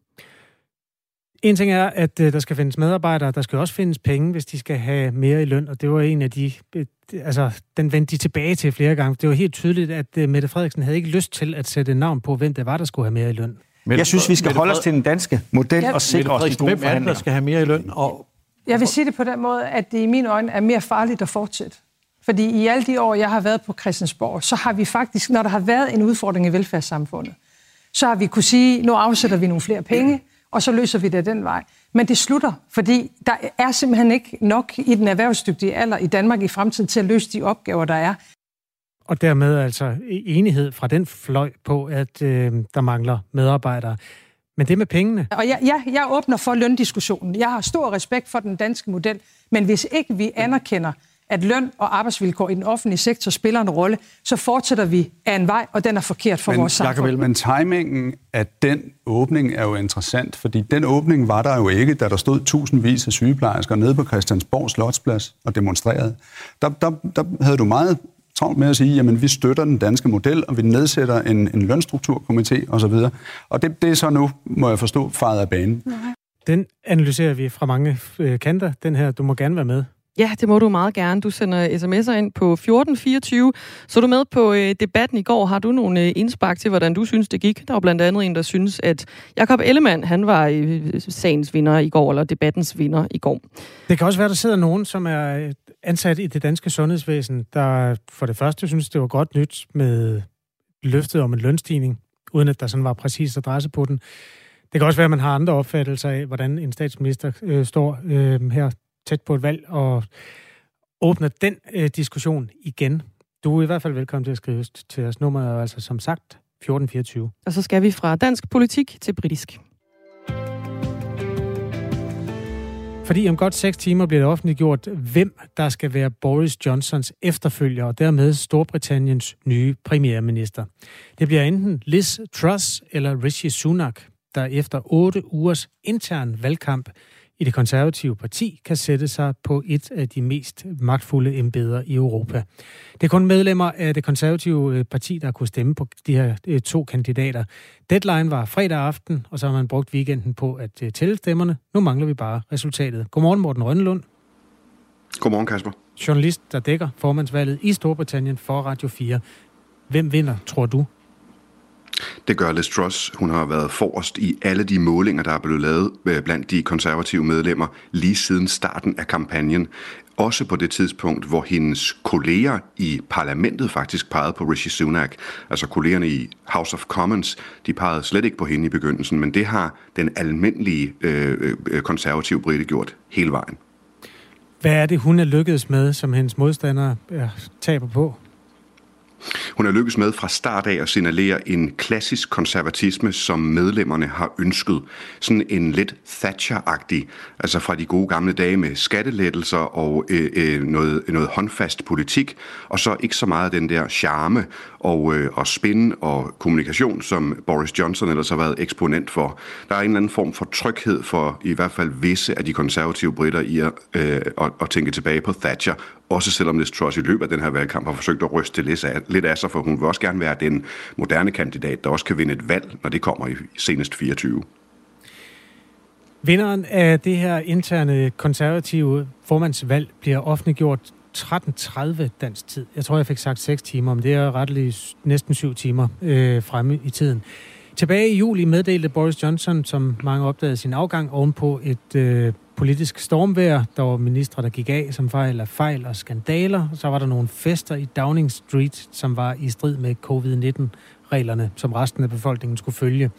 En ting er, at øh, der skal findes medarbejdere, der skal også findes penge, hvis de skal have mere i løn, og det var en af de, øh, altså, den vendte de tilbage til flere gange. Det var helt tydeligt, at øh, Mette Frederiksen havde ikke lyst til at sætte navn på, hvem det var, der skulle have mere i løn. Mette, jeg synes, vi skal holde os til den danske model ja, og sikre os de gode hvem er det, der skal have mere i løn? Og... Jeg vil sige det på den måde, at det i mine øjne er mere farligt at fortsætte. Fordi i alle de år, jeg har været på Christiansborg, så har vi faktisk, når der har været en udfordring i velfærdssamfundet, så har vi kunne sige, nu afsætter vi nogle flere penge, og så løser vi det den vej. Men det slutter, fordi der er simpelthen ikke nok i den erhvervsdygtige alder i Danmark i fremtiden til at løse de opgaver, der er. Og dermed altså enighed fra den fløj på, at øh, der mangler medarbejdere. Men det med pengene? Og ja, ja, jeg åbner for løndiskussionen. Jeg har stor respekt for den danske model, men hvis ikke vi anerkender, at løn og arbejdsvilkår i den offentlige sektor spiller en rolle, så fortsætter vi af en vej, og den er forkert for men, vores samfund. Jacob, men timingen af den åbning er jo interessant, fordi den åbning var der jo ikke, da der stod tusindvis af sygeplejersker nede på Christiansborg Slotsplads og demonstrerede. Der, der, der havde du meget travlt med at sige, jamen vi støtter den danske model, og vi nedsætter en, en lønstrukturkomité osv. Og det, det er så nu, må jeg forstå, faret af banen. Den analyserer vi fra mange øh, kanter. Den her, du må gerne være med. Ja, det må du meget gerne. Du sender sms'er ind på 1424. Så er du med på øh, debatten i går. Har du nogle øh, indspark til, hvordan du synes, det gik? Der var blandt andet en, der synes, at Jakob Ellemann, han var øh, sagens vinder i går, eller debattens vinder i går. Det kan også være, der sidder nogen, som er øh, ansat i det danske sundhedsvæsen, der for det første synes, det var godt nyt med løftet om en lønstigning, uden at der sådan var præcis adresse på den. Det kan også være, at man har andre opfattelser af, hvordan en statsminister øh, står øh, her tæt på et valg og åbner den øh, diskussion igen. Du er i hvert fald velkommen til at skrive til os. Nummeret er altså som sagt 1424. Og så skal vi fra dansk politik til britisk. Fordi om godt seks timer bliver det offentliggjort, hvem der skal være Boris Johnsons efterfølger, og dermed Storbritanniens nye premierminister. Det bliver enten Liz Truss eller Rishi Sunak, der efter otte ugers intern valgkamp i det konservative parti kan sætte sig på et af de mest magtfulde embeder i Europa. Det er kun medlemmer af det konservative øh, parti, der kunne stemme på de her øh, to kandidater. Deadline var fredag aften, og så har man brugt weekenden på at øh, tælle stemmerne. Nu mangler vi bare resultatet. Godmorgen, Morten Rønnelund. Godmorgen, Kasper. Journalist, der dækker formandsvalget i Storbritannien for Radio 4. Hvem vinder, tror du? Det gør Liz Truss. Hun har været forrest i alle de målinger, der er blevet lavet øh, blandt de konservative medlemmer lige siden starten af kampagnen. Også på det tidspunkt, hvor hendes kolleger i parlamentet faktisk pegede på Rishi Sunak. Altså kollegerne i House of Commons, de pegede slet ikke på hende i begyndelsen, men det har den almindelige øh, øh konservative brite gjort hele vejen. Hvad er det, hun er lykkedes med, som hendes modstandere taber på? Hun er lykkes med fra start af at signalere en klassisk konservatisme, som medlemmerne har ønsket. Sådan en lidt Thatcher-agtig, altså fra de gode gamle dage med skattelettelser og øh, øh, noget, noget håndfast politik, og så ikke så meget den der charme og, øh, og spin og kommunikation, som Boris Johnson ellers har været eksponent for. Der er en eller anden form for tryghed for i hvert fald visse af de konservative britter i at, øh, at, at tænke tilbage på Thatcher, også selvom Liz Truss i løbet af den her valgkamp har forsøgt at ryste lidt af, lidt af sig, for hun vil også gerne være den moderne kandidat, der også kan vinde et valg, når det kommer i senest 24. Vinderen af det her interne konservative formandsvalg bliver offentliggjort 13.30 dansk tid. Jeg tror, jeg fik sagt 6 timer, men det er retteligt næsten 7 timer øh, fremme i tiden. Tilbage i juli meddelte Boris Johnson, som mange opdagede sin afgang ovenpå et øh, politisk stormvejr. Der var ministre, der gik af som fejl af fejl og skandaler. Så var der nogle fester i Downing Street, som var i strid med covid-19-reglerne, som resten af befolkningen skulle følge.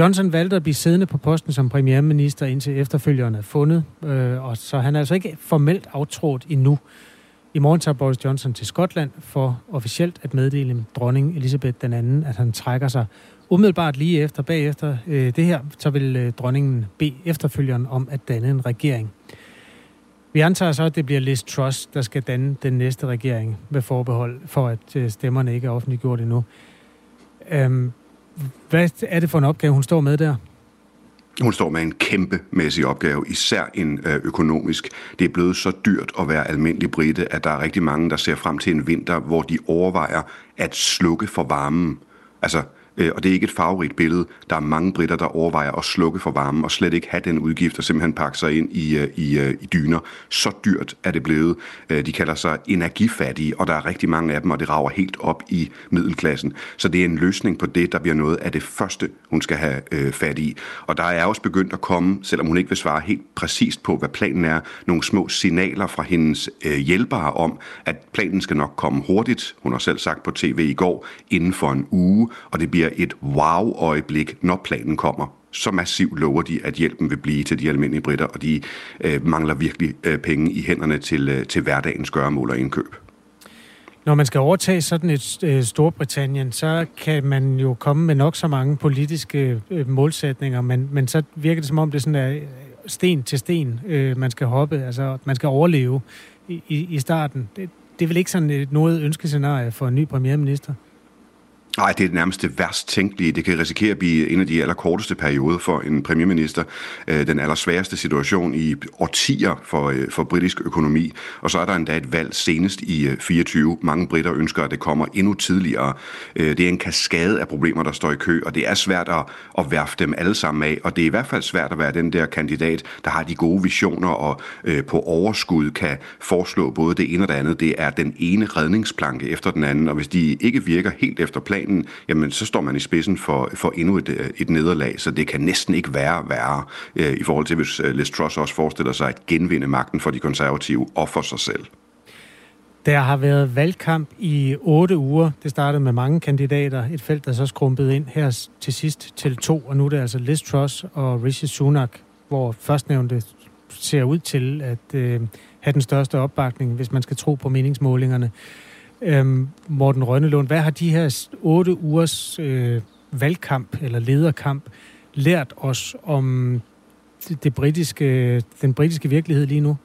Johnson valgte at blive siddende på posten som premierminister, indtil efterfølgerne er fundet, øh, og så han er altså ikke formelt aftrådt endnu. I morgen tager Boris Johnson til Skotland for officielt at meddele dronning Elisabeth den anden, at han trækker sig umiddelbart lige efter, bagefter øh, det her, så vil øh, dronningen bede efterfølgeren om at danne en regering. Vi antager så, at det bliver Liz Truss, der skal danne den næste regering med forbehold for, at øh, stemmerne ikke er offentliggjort endnu. Øhm, hvad er det for en opgave, hun står med der? Hun står med en kæmpemæssig opgave, især en øh, økonomisk. Det er blevet så dyrt at være almindelig brite, at der er rigtig mange, der ser frem til en vinter, hvor de overvejer at slukke for varmen. Altså, Øh, og det er ikke et farverigt billede. Der er mange britter, der overvejer at slukke for varmen og slet ikke have den udgift og simpelthen pakke sig ind i, øh, i, øh, i dyner. Så dyrt er det blevet. Øh, de kalder sig energifattige, og der er rigtig mange af dem, og det rager helt op i middelklassen. Så det er en løsning på det, der bliver noget af det første, hun skal have øh, fat i. Og der er også begyndt at komme, selvom hun ikke vil svare helt præcist på, hvad planen er, nogle små signaler fra hendes øh, hjælpere om, at planen skal nok komme hurtigt. Hun har selv sagt på tv i går, inden for en uge, og det bliver et wow-øjeblik, når planen kommer. Så massivt lover de, at hjælpen vil blive til de almindelige britter, og de øh, mangler virkelig øh, penge i hænderne til, øh, til hverdagens gøremål og indkøb. Når man skal overtage sådan et øh, Storbritannien, så kan man jo komme med nok så mange politiske øh, målsætninger, men, men så virker det som om, det sådan er sten til sten, øh, man skal hoppe, altså man skal overleve i, i, i starten. Det, det er vel ikke sådan et noget ønskescenarie for en ny premierminister? Nej, det er det nærmest det værst tænkelige. Det kan risikere at blive en af de allerkorteste perioder for en premierminister. Øh, den allersværeste situation i årtier for, øh, for britisk økonomi. Og så er der endda et valg senest i øh, 24. Mange britter ønsker, at det kommer endnu tidligere. Det er en kaskade af problemer, der står i kø, og det er svært at, at værfe dem alle sammen af. Og det er i hvert fald svært at være den der kandidat, der har de gode visioner og på overskud kan foreslå både det ene og det andet. Det er den ene redningsplanke efter den anden, og hvis de ikke virker helt efter planen, planen, jamen så står man i spidsen for, for endnu et, øh, et nederlag, så det kan næsten ikke være værre øh, i forhold til, hvis øh, Liz Truss også forestiller sig at genvinde magten for de konservative og for sig selv. Der har været valgkamp i otte uger. Det startede med mange kandidater. Et felt, der så skrumpede ind her til sidst til to. Og nu er det altså Liz Truss og Rishi Sunak, hvor førstnævnte ser ud til at øh, have den største opbakning, hvis man skal tro på meningsmålingerne. Øhm, Morten Rønnelund, hvad har de her otte ugers øh, valgkamp eller lederkamp lært os om det britiske, den britiske virkelighed lige nu?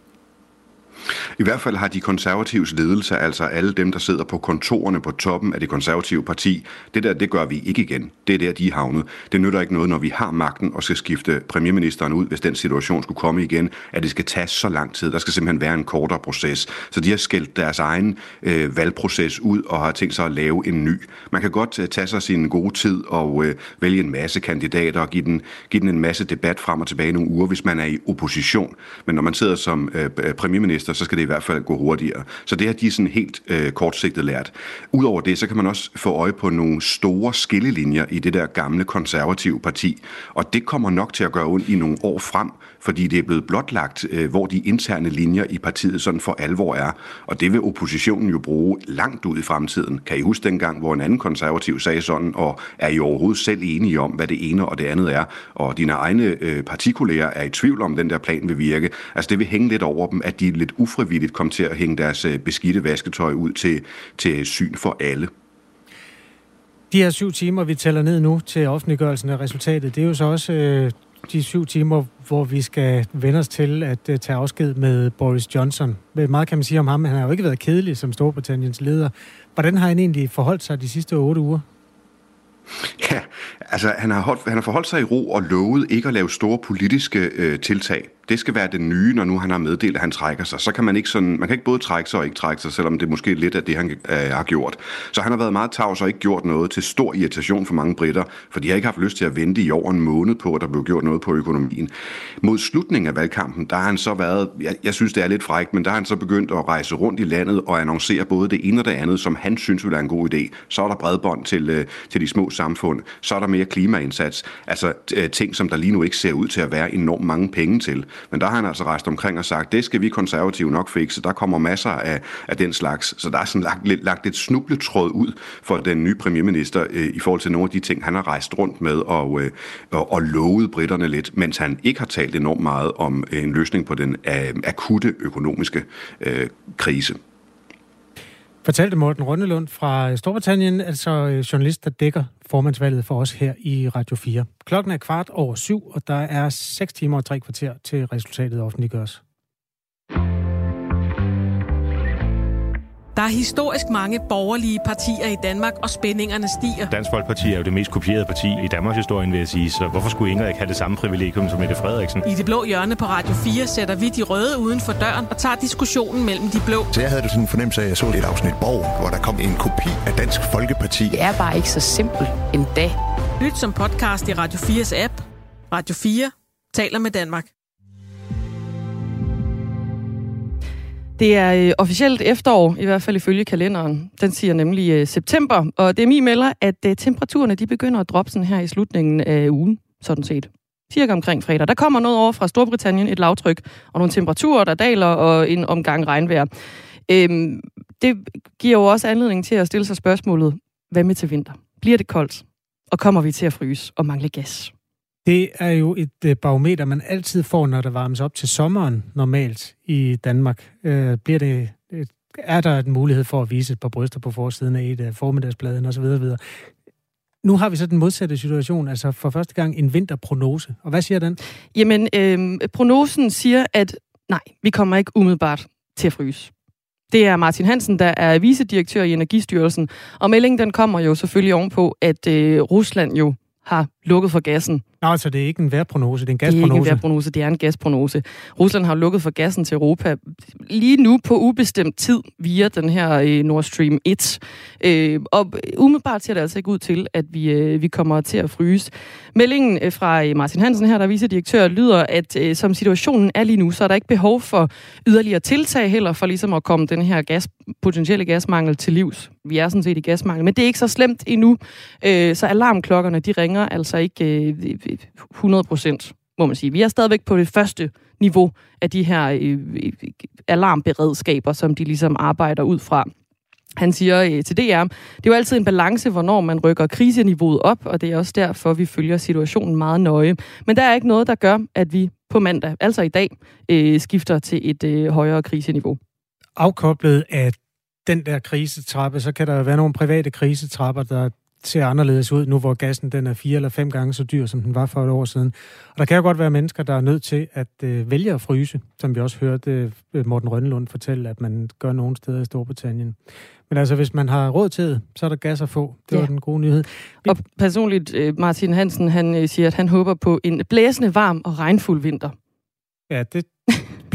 I hvert fald har de konservatives ledelse, altså alle dem, der sidder på kontorerne på toppen af det konservative parti, det der, det gør vi ikke igen. Det er der, de er havnet. Det nytter ikke noget, når vi har magten og skal skifte premierministeren ud, hvis den situation skulle komme igen, at det skal tage så lang tid. Der skal simpelthen være en kortere proces. Så de har skældt deres egen øh, valgproces ud og har tænkt sig at lave en ny. Man kan godt øh, tage sig sin gode tid og øh, vælge en masse kandidater og give den, give den en masse debat frem og tilbage nogle uger, hvis man er i opposition. Men når man sidder som øh, premierminister, så skal det i hvert fald gå hurtigere. Så det har de sådan helt øh, kortsigtet lært. Udover det, så kan man også få øje på nogle store skillelinjer i det der gamle konservative parti. Og det kommer nok til at gøre ondt i nogle år frem, fordi det er blevet blotlagt, øh, hvor de interne linjer i partiet sådan for alvor er. Og det vil oppositionen jo bruge langt ud i fremtiden. Kan I huske dengang, hvor en anden konservativ sagde sådan, og er I overhovedet selv enige om, hvad det ene og det andet er, og dine egne øh, partikolleger er i tvivl om, den der plan vil virke. Altså det vil hænge lidt over dem, at de er lidt ufrivilligt kom til at hænge deres øh, beskidte vasketøj ud til, til syn for alle. De her syv timer, vi tæller ned nu til offentliggørelsen af resultatet, det er jo så også øh, de syv timer, hvor vi skal vende os til at uh, tage afsked med Boris Johnson. Meget kan man sige om ham, han har jo ikke været kedelig som Storbritanniens leder. Hvordan har han egentlig forholdt sig de sidste otte uger? Ja, altså han har, holdt, han har forholdt sig i ro og lovet ikke at lave store politiske øh, tiltag det skal være det nye, når nu han har meddelt, at han trækker sig. Så kan man ikke sådan, man kan ikke både trække sig og ikke trække sig, selvom det måske lidt af det, han øh, har gjort. Så han har været meget tavs og ikke gjort noget til stor irritation for mange britter, for de har ikke haft lyst til at vente i over en måned på, at der blev gjort noget på økonomien. Mod slutningen af valgkampen, der har han så været, jeg, jeg synes det er lidt frækt, men der har han så begyndt at rejse rundt i landet og annoncere både det ene og det andet, som han synes ville være en god idé. Så er der bredbånd til, øh, til de små samfund, så er der mere klimaindsats, altså øh, ting, som der lige nu ikke ser ud til at være enormt mange penge til. Men der har han altså rejst omkring og sagt, det skal vi konservative nok fikse. Der kommer masser af, af den slags. Så der er sådan lagt, lidt, lagt et snubletråd ud for den nye premierminister øh, i forhold til nogle af de ting, han har rejst rundt med og, øh, og, og lovet britterne lidt, mens han ikke har talt enormt meget om øh, en løsning på den øh, akutte økonomiske øh, krise. Fortalte Morten Rønnelund fra Storbritannien, altså øh, journalist, der dækker formandsvalget for os her i Radio 4. Klokken er kvart over syv, og der er 6 timer og tre kvarter til resultatet offentliggøres. Der er historisk mange borgerlige partier i Danmark, og spændingerne stiger. Dansk Folkeparti er jo det mest kopierede parti i Danmarks historie, vil jeg sige, så hvorfor skulle Ingrid ikke have det samme privilegium som Mette Frederiksen? I det blå hjørne på Radio 4 sætter vi de røde uden for døren og tager diskussionen mellem de blå. Så jeg havde det sådan en fornemmelse af, at jeg så et afsnit Borg, hvor der kom en kopi af Dansk Folkeparti. Det er bare ikke så simpelt en dag. Lyt som podcast i Radio 4's app. Radio 4 taler med Danmark. Det er øh, officielt efterår, i hvert fald ifølge kalenderen. Den siger nemlig øh, september, og DMI melder, at øh, temperaturerne de begynder at droppe sådan her i slutningen af ugen, sådan set. Cirka omkring fredag. Der kommer noget over fra Storbritannien, et lavtryk, og nogle temperaturer, der daler, og en omgang regnvejr. Øhm, det giver jo også anledning til at stille sig spørgsmålet, hvad med til vinter? Bliver det koldt? Og kommer vi til at fryse og mangle gas? Det er jo et øh, barometer, man altid får, når der varmes op til sommeren normalt i Danmark. Øh, bliver det, øh, er der en mulighed for at vise et par bryster på forsiden af et øh, af formiddagsbladen osv. videre. Nu har vi så den modsatte situation, altså for første gang en vinterprognose. Og hvad siger den? Jamen, øh, prognosen siger, at nej, vi kommer ikke umiddelbart til at fryse. Det er Martin Hansen, der er vicedirektør i Energistyrelsen, og meldingen den kommer jo selvfølgelig ovenpå, at øh, Rusland jo har lukket for gassen. Nå, altså det er ikke en vejrprognose, det er en gasprognose. Det er ikke en vejrprognose, det er en gasprognose. Rusland har lukket for gassen til Europa lige nu på ubestemt tid via den her øh, Nord Stream 1. Øh, og umiddelbart ser det altså ikke ud til, at vi, øh, vi kommer til at fryse. Meldingen øh, fra Martin Hansen her, der viser direktør, lyder, at øh, som situationen er lige nu, så er der ikke behov for yderligere tiltag heller for ligesom at komme den her gas, potentielle gasmangel til livs. Vi er sådan set i gasmangel, men det er ikke så slemt endnu. Øh, så alarmklokkerne, de ringer altså ikke øh, 100 procent, må man sige. Vi er stadigvæk på det første niveau af de her øh, øh alarmberedskaber, som de ligesom arbejder ud fra. Han siger øh, til DR, det er jo altid en balance, hvornår man rykker kriseniveauet op, og det er også derfor, vi følger situationen meget nøje. Men der er ikke noget, der gør, at vi på mandag, altså i dag, øh, skifter til et øh, højere kriseniveau. Afkoblet af den der krisetrappe, så kan der være nogle private krisetrapper, der ser anderledes ud, nu hvor gassen den er fire eller fem gange så dyr, som den var for et år siden. Og der kan jo godt være mennesker, der er nødt til at øh, vælge at fryse, som vi også hørte øh, Morten Rønnelund fortælle, at man gør nogle steder i Storbritannien. Men altså, hvis man har råd til det, så er der gas at få. Det ja. var den gode nyhed. Vi... Og personligt, øh, Martin Hansen, han øh, siger, at han håber på en blæsende, varm og regnfuld vinter. Ja, det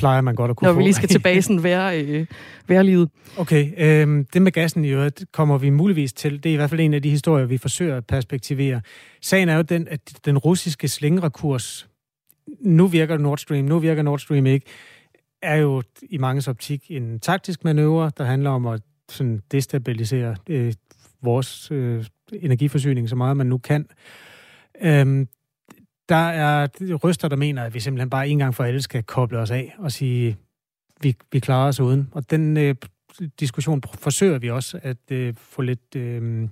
plejer man godt at kunne Når få. vi lige skal tilbage sådan være, øh, være livet. Okay, øh, det med gassen i øvrigt kommer vi muligvis til. Det er i hvert fald en af de historier, vi forsøger at perspektivere. Sagen er jo den, at den russiske slingrekurs, nu virker Nord Stream, nu virker Nord Stream ikke, er jo i mange optik en taktisk manøvre, der handler om at sådan destabilisere øh, vores øh, energiforsyning så meget man nu kan. Øhm, der er ryster, der mener, at vi simpelthen bare en gang for alle skal koble os af og sige, vi, vi klarer os uden. Og den øh, diskussion forsøger vi også at øh, få lidt... Øh,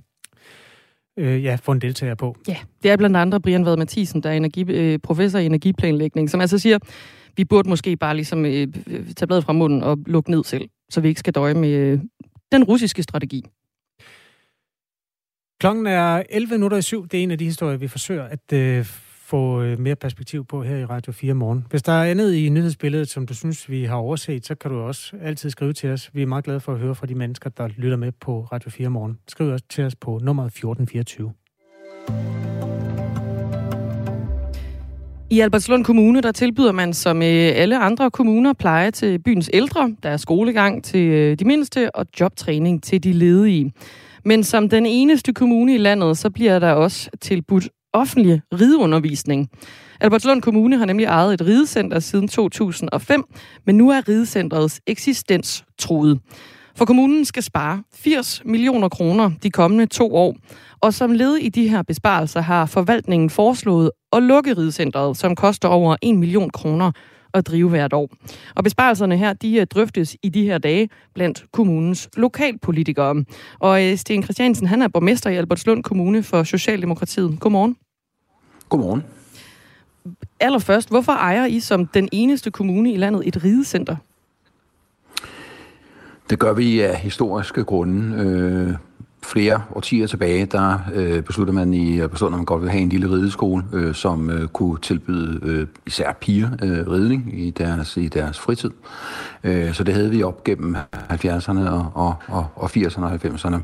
øh, ja, få en deltager på. Ja, det er blandt andre Brian Vad Mathisen, der er energi, øh, professor i energiplanlægning, som altså siger, vi burde måske bare ligesom øh, tage bladet fra munden og lukke ned selv, så vi ikke skal døje med øh, den russiske strategi. Klokken er 11 minutter i syv. Det er en af de historier, vi forsøger at øh, få øh, mere perspektiv på her i Radio 4 morgen. Hvis der er andet i nyhedsbilledet, som du synes, vi har overset, så kan du også altid skrive til os. Vi er meget glade for at høre fra de mennesker, der lytter med på Radio 4 morgen. Skriv også til os på nummer 1424. I Albertslund Kommune, der tilbyder man som øh, alle andre kommuner pleje til byens ældre, der er skolegang til øh, de mindste og jobtræning til de ledige. Men som den eneste kommune i landet, så bliver der også tilbudt offentlig rideundervisning. Albertslund Kommune har nemlig ejet et ridecenter siden 2005, men nu er ridecenterets eksistens truet. For kommunen skal spare 80 millioner kroner de kommende to år. Og som led i de her besparelser har forvaltningen foreslået at lukke ridecenteret, som koster over 1 million kroner at drive hvert år. Og besparelserne her, de drøftes i de her dage blandt kommunens lokalpolitikere. Og Sten Christiansen, han er borgmester i Albertslund Kommune for Socialdemokratiet. Godmorgen. Godmorgen. Allerførst, hvorfor ejer I som den eneste kommune i landet et ridecenter? Det gør vi af historiske grunde. Flere årtier tilbage, der øh, besluttede man i øh, Albertslund, at man godt ville have en lille rideskole, øh, som øh, kunne tilbyde øh, især piger øh, ridning i deres, i deres fritid. Øh, så det havde vi op gennem 70'erne og, og, og, og 80'erne og 90'erne.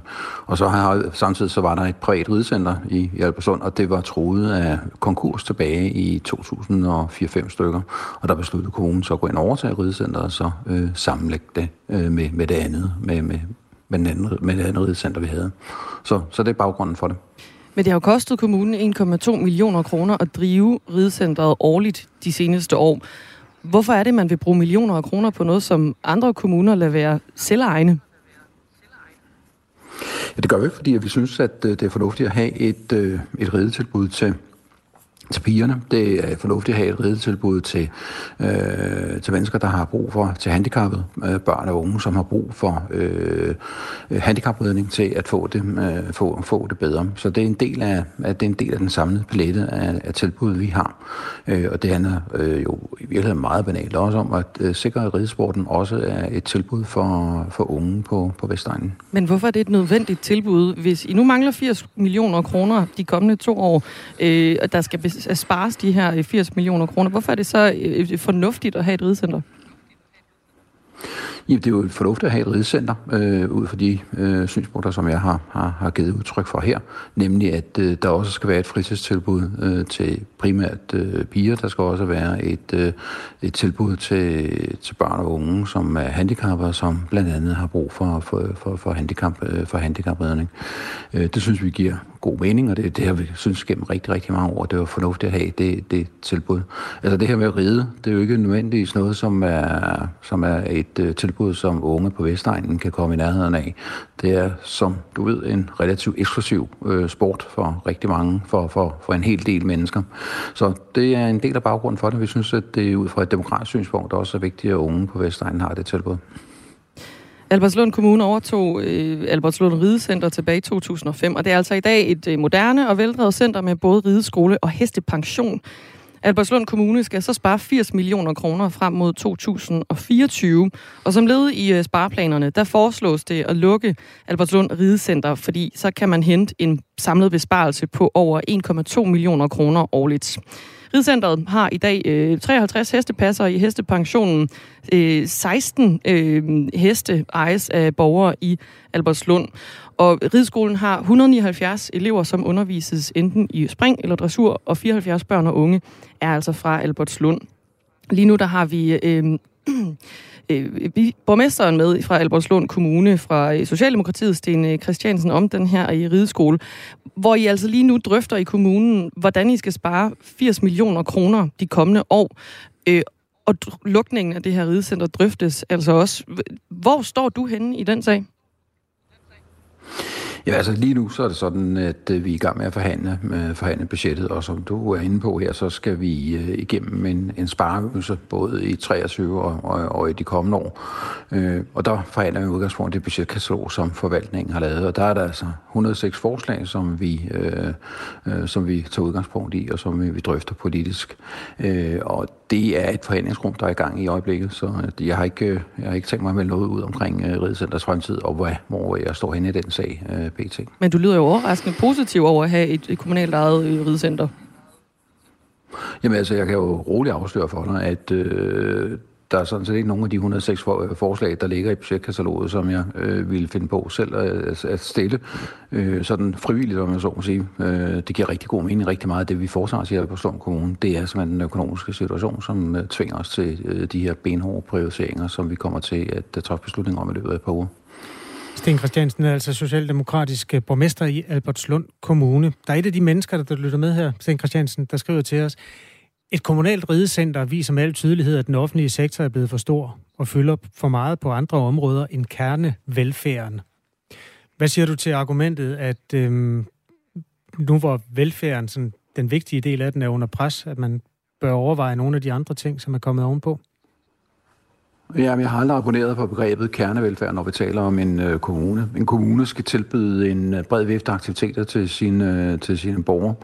Og så har, samtidig så var der et privat ridecenter i, i Albertslund, og det var troet af konkurs tilbage i 2004-5 stykker. Og der besluttede kommunen så at gå ind og overtage ridecenteret og så øh, sammenlægge det øh, med, med det andet, med, med, med, den anden, med det andet ridecenter, vi havde. Så, så det er baggrunden for det. Men det har jo kostet kommunen 1,2 millioner kroner at drive ridecentret årligt de seneste år. Hvorfor er det, man vil bruge millioner af kroner på noget, som andre kommuner lader være selvegne? Ja, det gør vi, fordi vi synes, at øh, det er fornuftigt at have et, øh, et ridetilbud til til pigerne. Det er fornuftigt at have et ridetilbud til, øh, til mennesker, der har brug for, til handicappede øh, børn og unge, som har brug for øh, handicapredning til at få det, øh, få, få det bedre. Så det er en del af, at det er en del af den samlede palette af, af tilbud, vi har. Øh, og det handler øh, jo i virkeligheden meget banalt også om at øh, sikre, at ridesporten også er et tilbud for, for unge på, på Vestegnen. Men hvorfor er det et nødvendigt tilbud, hvis I nu mangler 80 millioner kroner de kommende to år, øh, og der skal spares de her øh, 80 millioner kroner. Hvorfor er det så øh, øh, fornuftigt at have et ridecenter? Jamen, det er jo et fornuftigt at have et ridecenter, øh, ud fra de øh, synspunkter, som jeg har, har, har givet udtryk for her. Nemlig, at øh, der også skal være et fritidstilbud øh, til primært øh, piger. Der skal også være et, øh, et tilbud til, til børn og unge, som er handicappede, som blandt andet har brug for, for, for, for, handicap, øh, for handicapredning. Øh, det synes vi giver god mening, og det, det har vi synes gennem rigtig, rigtig mange år, det var fornuftigt at have det, det tilbud. Altså det her med at ride, det er jo ikke nødvendigvis noget, som er, som er et uh, tilbud, som unge på Vestegnen kan komme i nærheden af. Det er, som du ved, en relativt eksklusiv uh, sport for rigtig mange, for, for, for en hel del mennesker. Så det er en del af baggrunden for det. Vi synes, at det ud fra et demokratisk synspunkt også er vigtigt, at unge på Vestegnen har det tilbud. Albertslund Kommune overtog øh, Albertslund Ridecenter tilbage i 2005, og det er altså i dag et øh, moderne og veldrevet center med både rideskole og hestepension. Albertslund Kommune skal så spare 80 millioner kroner frem mod 2024. Og som led i øh, spareplanerne, der foreslås det at lukke Albertslund Ridecenter, fordi så kan man hente en samlet besparelse på over 1,2 millioner kroner årligt. Ridcenteret har i dag øh, 53 hestepasser i hestepensionen. Øh, 16 øh, heste ejes af borgere i Albertslund. Og rideskolen har 179 elever, som undervises enten i spring eller dressur, og 74 børn og unge er altså fra Albertslund. Lige nu der har vi øh, øh, borgmesteren med fra Albertslund Kommune, fra øh, Socialdemokratiet, Sten øh, Christiansen, om den her i rideskole, hvor I altså lige nu drøfter i kommunen, hvordan I skal spare 80 millioner kroner de kommende år. Øh, og lukningen af det her ridecenter drøftes altså også. Hvor står du henne i den sag? Ja, altså lige nu så er det sådan, at øh, vi er i gang med at forhandle, med forhandle budgettet, og som du er inde på her, så skal vi øh, igennem en, en spareøvelse, både i 23 og, og, og i de kommende år. Og der forhandler vi udgangspunkt det budgetkatalog, som forvaltningen har lavet, og der er der altså 106 forslag, som vi, øh, øh, som vi tager udgangspunkt i, og som vi, vi drøfter politisk. Øh, og det er et forhandlingsrum, der er i gang i øjeblikket, så jeg har ikke, jeg har ikke tænkt mig at melde noget ud omkring øh, Ridecenters fremtid, og hvor, hvor jeg står henne i den sag. øh, pt. Men du lyder jo overraskende positiv over at have et, et kommunalt eget øh, ridecenter. Jamen altså, jeg kan jo roligt afsløre for dig, at øh, der er sådan set ikke nogen af de 106 for, forslag, der ligger i budgetkataloget, som jeg øh, ville finde på selv at, at stille. Øh, sådan frivilligt, om jeg så må sige. Øh, det giver rigtig god mening. Rigtig meget af det, vi foretager os her på Storm Kommune, det er simpelthen den økonomiske situation, som øh, tvinger os til øh, de her benhårde prioriteringer, som vi kommer til at uh, træffe beslutninger om i løbet af et par uger. Sten Christiansen er altså socialdemokratisk eh, borgmester i Albertslund Kommune. Der er et af de mennesker, der lytter med her, Sten Christiansen, der skriver til os, et kommunalt ridecenter viser med al tydelighed, at den offentlige sektor er blevet for stor og fylder for meget på andre områder end kernevelfærden. Hvad siger du til argumentet, at øhm, nu hvor velfærden, sådan, den vigtige del af den, er under pres, at man bør overveje nogle af de andre ting, som er kommet ovenpå? Ja, jeg har aldrig abonneret på begrebet kernevelfærd, når vi taler om en øh, kommune. En kommune skal tilbyde en øh, bred vifte aktiviteter til sine, øh, til sine borgere.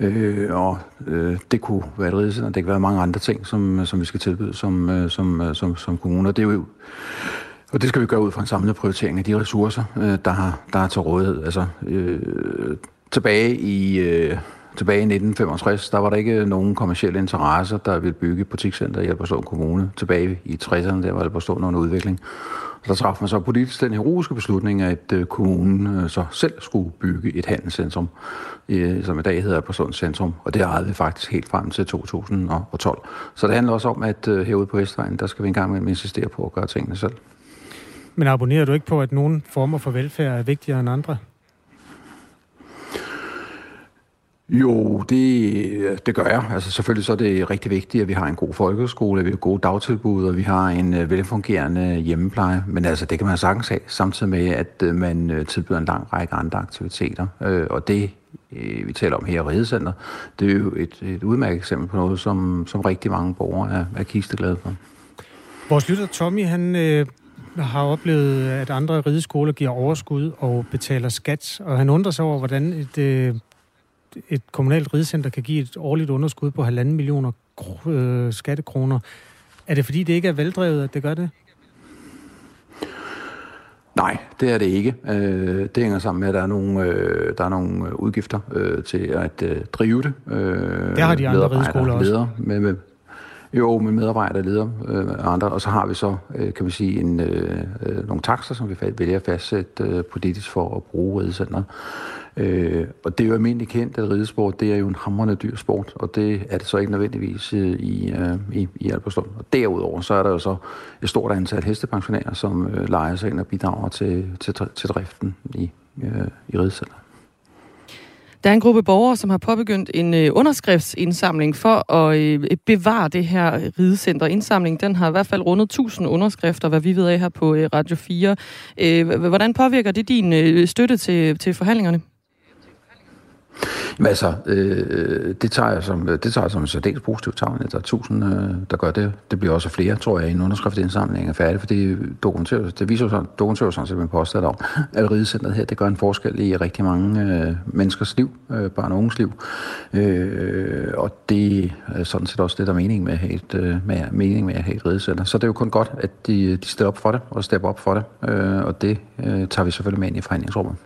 Øh, og øh, det kunne være et ridescenter, det kan være mange andre ting, som, øh, som vi skal tilbyde som, øh, som, øh, som, som kommuner. Det er jo Og det skal vi gøre ud fra en samlet prioritering af de ressourcer, øh, der, har, der er til rådighed. Altså, øh, tilbage i... Øh, tilbage i 1965, der var der ikke nogen kommersielle interesser, der ville bygge et butikscenter i Albertslund Kommune. Tilbage i 60'erne, der var Albertslund under udvikling. Og der traf man så politisk den heroiske beslutning, at øh, kommunen øh, så selv skulle bygge et handelscentrum, som i dag hedder Albertslund Centrum. Og det ejede vi faktisk helt frem til 2012. Så det handler også om, at øh, herude på Vestvejen, der skal vi engang imellem insistere på at gøre tingene selv. Men abonnerer du ikke på, at nogle former for velfærd er vigtigere end andre? Jo, det, det gør jeg. Altså selvfølgelig så er det rigtig vigtigt, at vi har en god folkeskole, at vi har gode dagtilbud, og vi har en øh, velfungerende hjemmepleje. Men altså, det kan man sagtens have, samtidig med, at øh, man øh, tilbyder en lang række andre aktiviteter. Og det, vi taler om her i Ridecenter, det er jo et, et udmærket eksempel på noget, som, som rigtig mange borgere er, er kisteglade for. Vores lytter Tommy, han øh, har oplevet, at andre rideskoler giver overskud og betaler skat, og han undrer sig over, hvordan et øh, et kommunalt ridecenter kan give et årligt underskud på halvanden millioner øh, skattekroner. Er det fordi, det ikke er veldrevet, at det gør det? Nej, det er det ikke. Øh, det hænger sammen med, at der er nogle, øh, der er nogle øh, udgifter øh, til at øh, drive det. Øh, det har de andre rideskoler også. Ledere med, med, jo, med medarbejdere, ledere øh, og andre. Og så har vi så, øh, kan vi sige, en, øh, øh nogle takster, som vi vælger at fastsætte øh, politisk for at bruge ridecenteret. Øh, og det er jo almindeligt kendt, at ridesport det er jo en hamrende dyr sport, og det er det så ikke nødvendigvis øh, i, øh, i, i Albertslund. Og derudover så er der jo så et stort antal hestepensionærer, som øh, leger sig ind og bidrager til, til, til driften i, øh, i ridecenteret. Der er en gruppe borgere, som har påbegyndt en øh, underskriftsindsamling for at øh, bevare det her ridecenter. Indsamlingen den har i hvert fald rundet 1000 underskrifter, hvad vi ved af her på øh, Radio 4. Øh, hvordan påvirker det din øh, støtte til, til forhandlingerne? Men altså, øh, det, tager jeg som, det tager jeg som en særdeles positiv tegn. at altså, der er tusind, øh, der gør det. Det bliver også flere, tror jeg, en underskriftindsamling er færdig, for det dokumenterer, det viser sig, dokumenterer sådan simpelthen min påstand om, at ridecenteret her, det gør en forskel i rigtig mange øh, menneskers liv, øh, børn og unges liv. Øh, og det er sådan set også det, der er mening med at have et, øh, med, mening med at have et ridecenter. Så det er jo kun godt, at de, de stiller op for det, og stepper op for det, øh, og det øh, tager vi selvfølgelig med ind i forhandlingsrummet.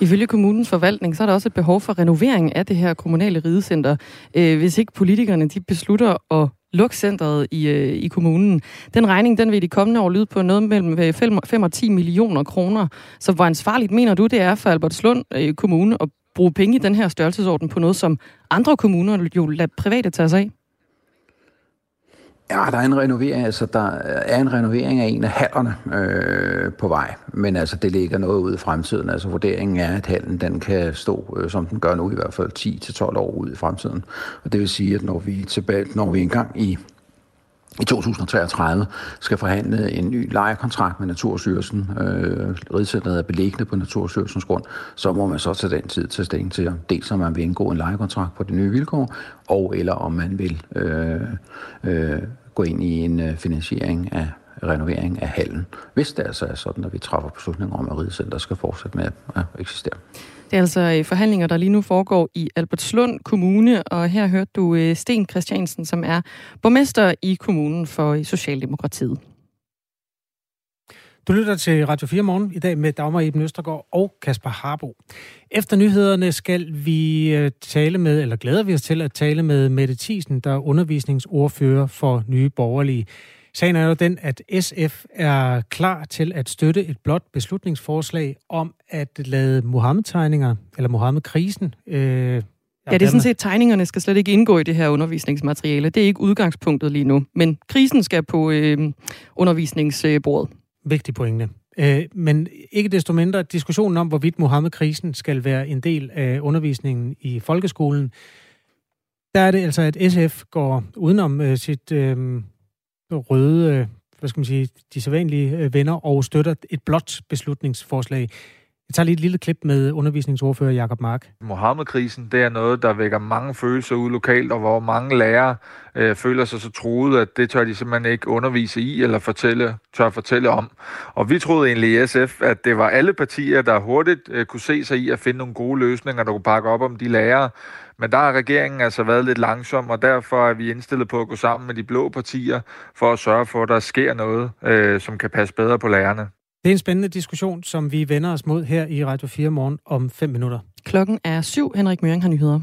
Ifølge kommunens forvaltning, så er der også et behov for renovering af det her kommunale ridecenter, øh, hvis ikke politikerne de beslutter at lukke centret i, øh, i kommunen. Den regning, den vil de kommende år lyde på noget mellem øh, 5 og 10 millioner kroner. Så hvor ansvarligt mener du, det er for Albertslund øh, Kommune at bruge penge i den her størrelsesorden på noget, som andre kommuner jo lader private tage sig af? Ja, der er en renovering, altså der er en renovering af en af hallerne øh, på vej, men altså det ligger noget ud i fremtiden. Altså vurderingen er, at hallen den kan stå, øh, som den gør nu i hvert fald 10-12 år ud i fremtiden. Og det vil sige, at når vi, tilbage, når vi engang i i 2033 skal forhandle en ny lejekontrakt med Naturstyrelsen. Øh, Ridcenteret er beliggende på Naturstyrelsens grund. Så må man så til den tid tage stilling til, dels om man vil indgå en lejekontrakt på de nye vilkår, og eller om man vil øh, øh, gå ind i en øh, finansiering af renovering af hallen, hvis det altså er sådan, at vi træffer beslutninger om, at Ridecenter skal fortsætte med at eksistere. Det er altså øh, forhandlinger, der lige nu foregår i Albertslund Kommune, og her hørte du øh, Sten Christiansen, som er borgmester i kommunen for Socialdemokratiet. Du lytter til Radio 4 morgen i dag med Dagmar Eben Østergaard og Kasper Harbo. Efter nyhederne skal vi øh, tale med, eller glæder vi os til at tale med Mette Thiesen, der er undervisningsordfører for Nye Borgerlige. Sagen er jo den, at SF er klar til at støtte et blot beslutningsforslag om at lade Mohammed-tegninger, eller Mohammed-krisen, øh, Ja, det er sådan set, tegningerne skal slet ikke indgå i det her undervisningsmateriale. Det er ikke udgangspunktet lige nu. Men krisen skal på øh, undervisningsbordet. Vigtig pointe. Øh, men ikke desto mindre, diskussionen om, hvorvidt Mohammed-krisen skal være en del af undervisningen i folkeskolen, der er det altså, at SF går udenom øh, sit øh, røde, øh, hvad skal man sige, de sædvanlige øh, venner og støtter et blot beslutningsforslag. Jeg tager lige et lille klip med undervisningsordfører Jakob Mark. Mohammed-krisen, det er noget, der vækker mange følelser ud lokalt, og hvor mange lærere øh, føler sig så truet, at det tør de simpelthen ikke undervise i eller fortælle, tør fortælle om. Og vi troede egentlig i SF, at det var alle partier, der hurtigt øh, kunne se sig i at finde nogle gode løsninger, der kunne pakke op om de lærere. Men der har regeringen altså været lidt langsom, og derfor er vi indstillet på at gå sammen med de blå partier for at sørge for, at der sker noget, øh, som kan passe bedre på lærerne. Det er en spændende diskussion, som vi vender os mod her i Radio 4 morgen om 5 minutter. Klokken er syv. Henrik Møring har nyheder.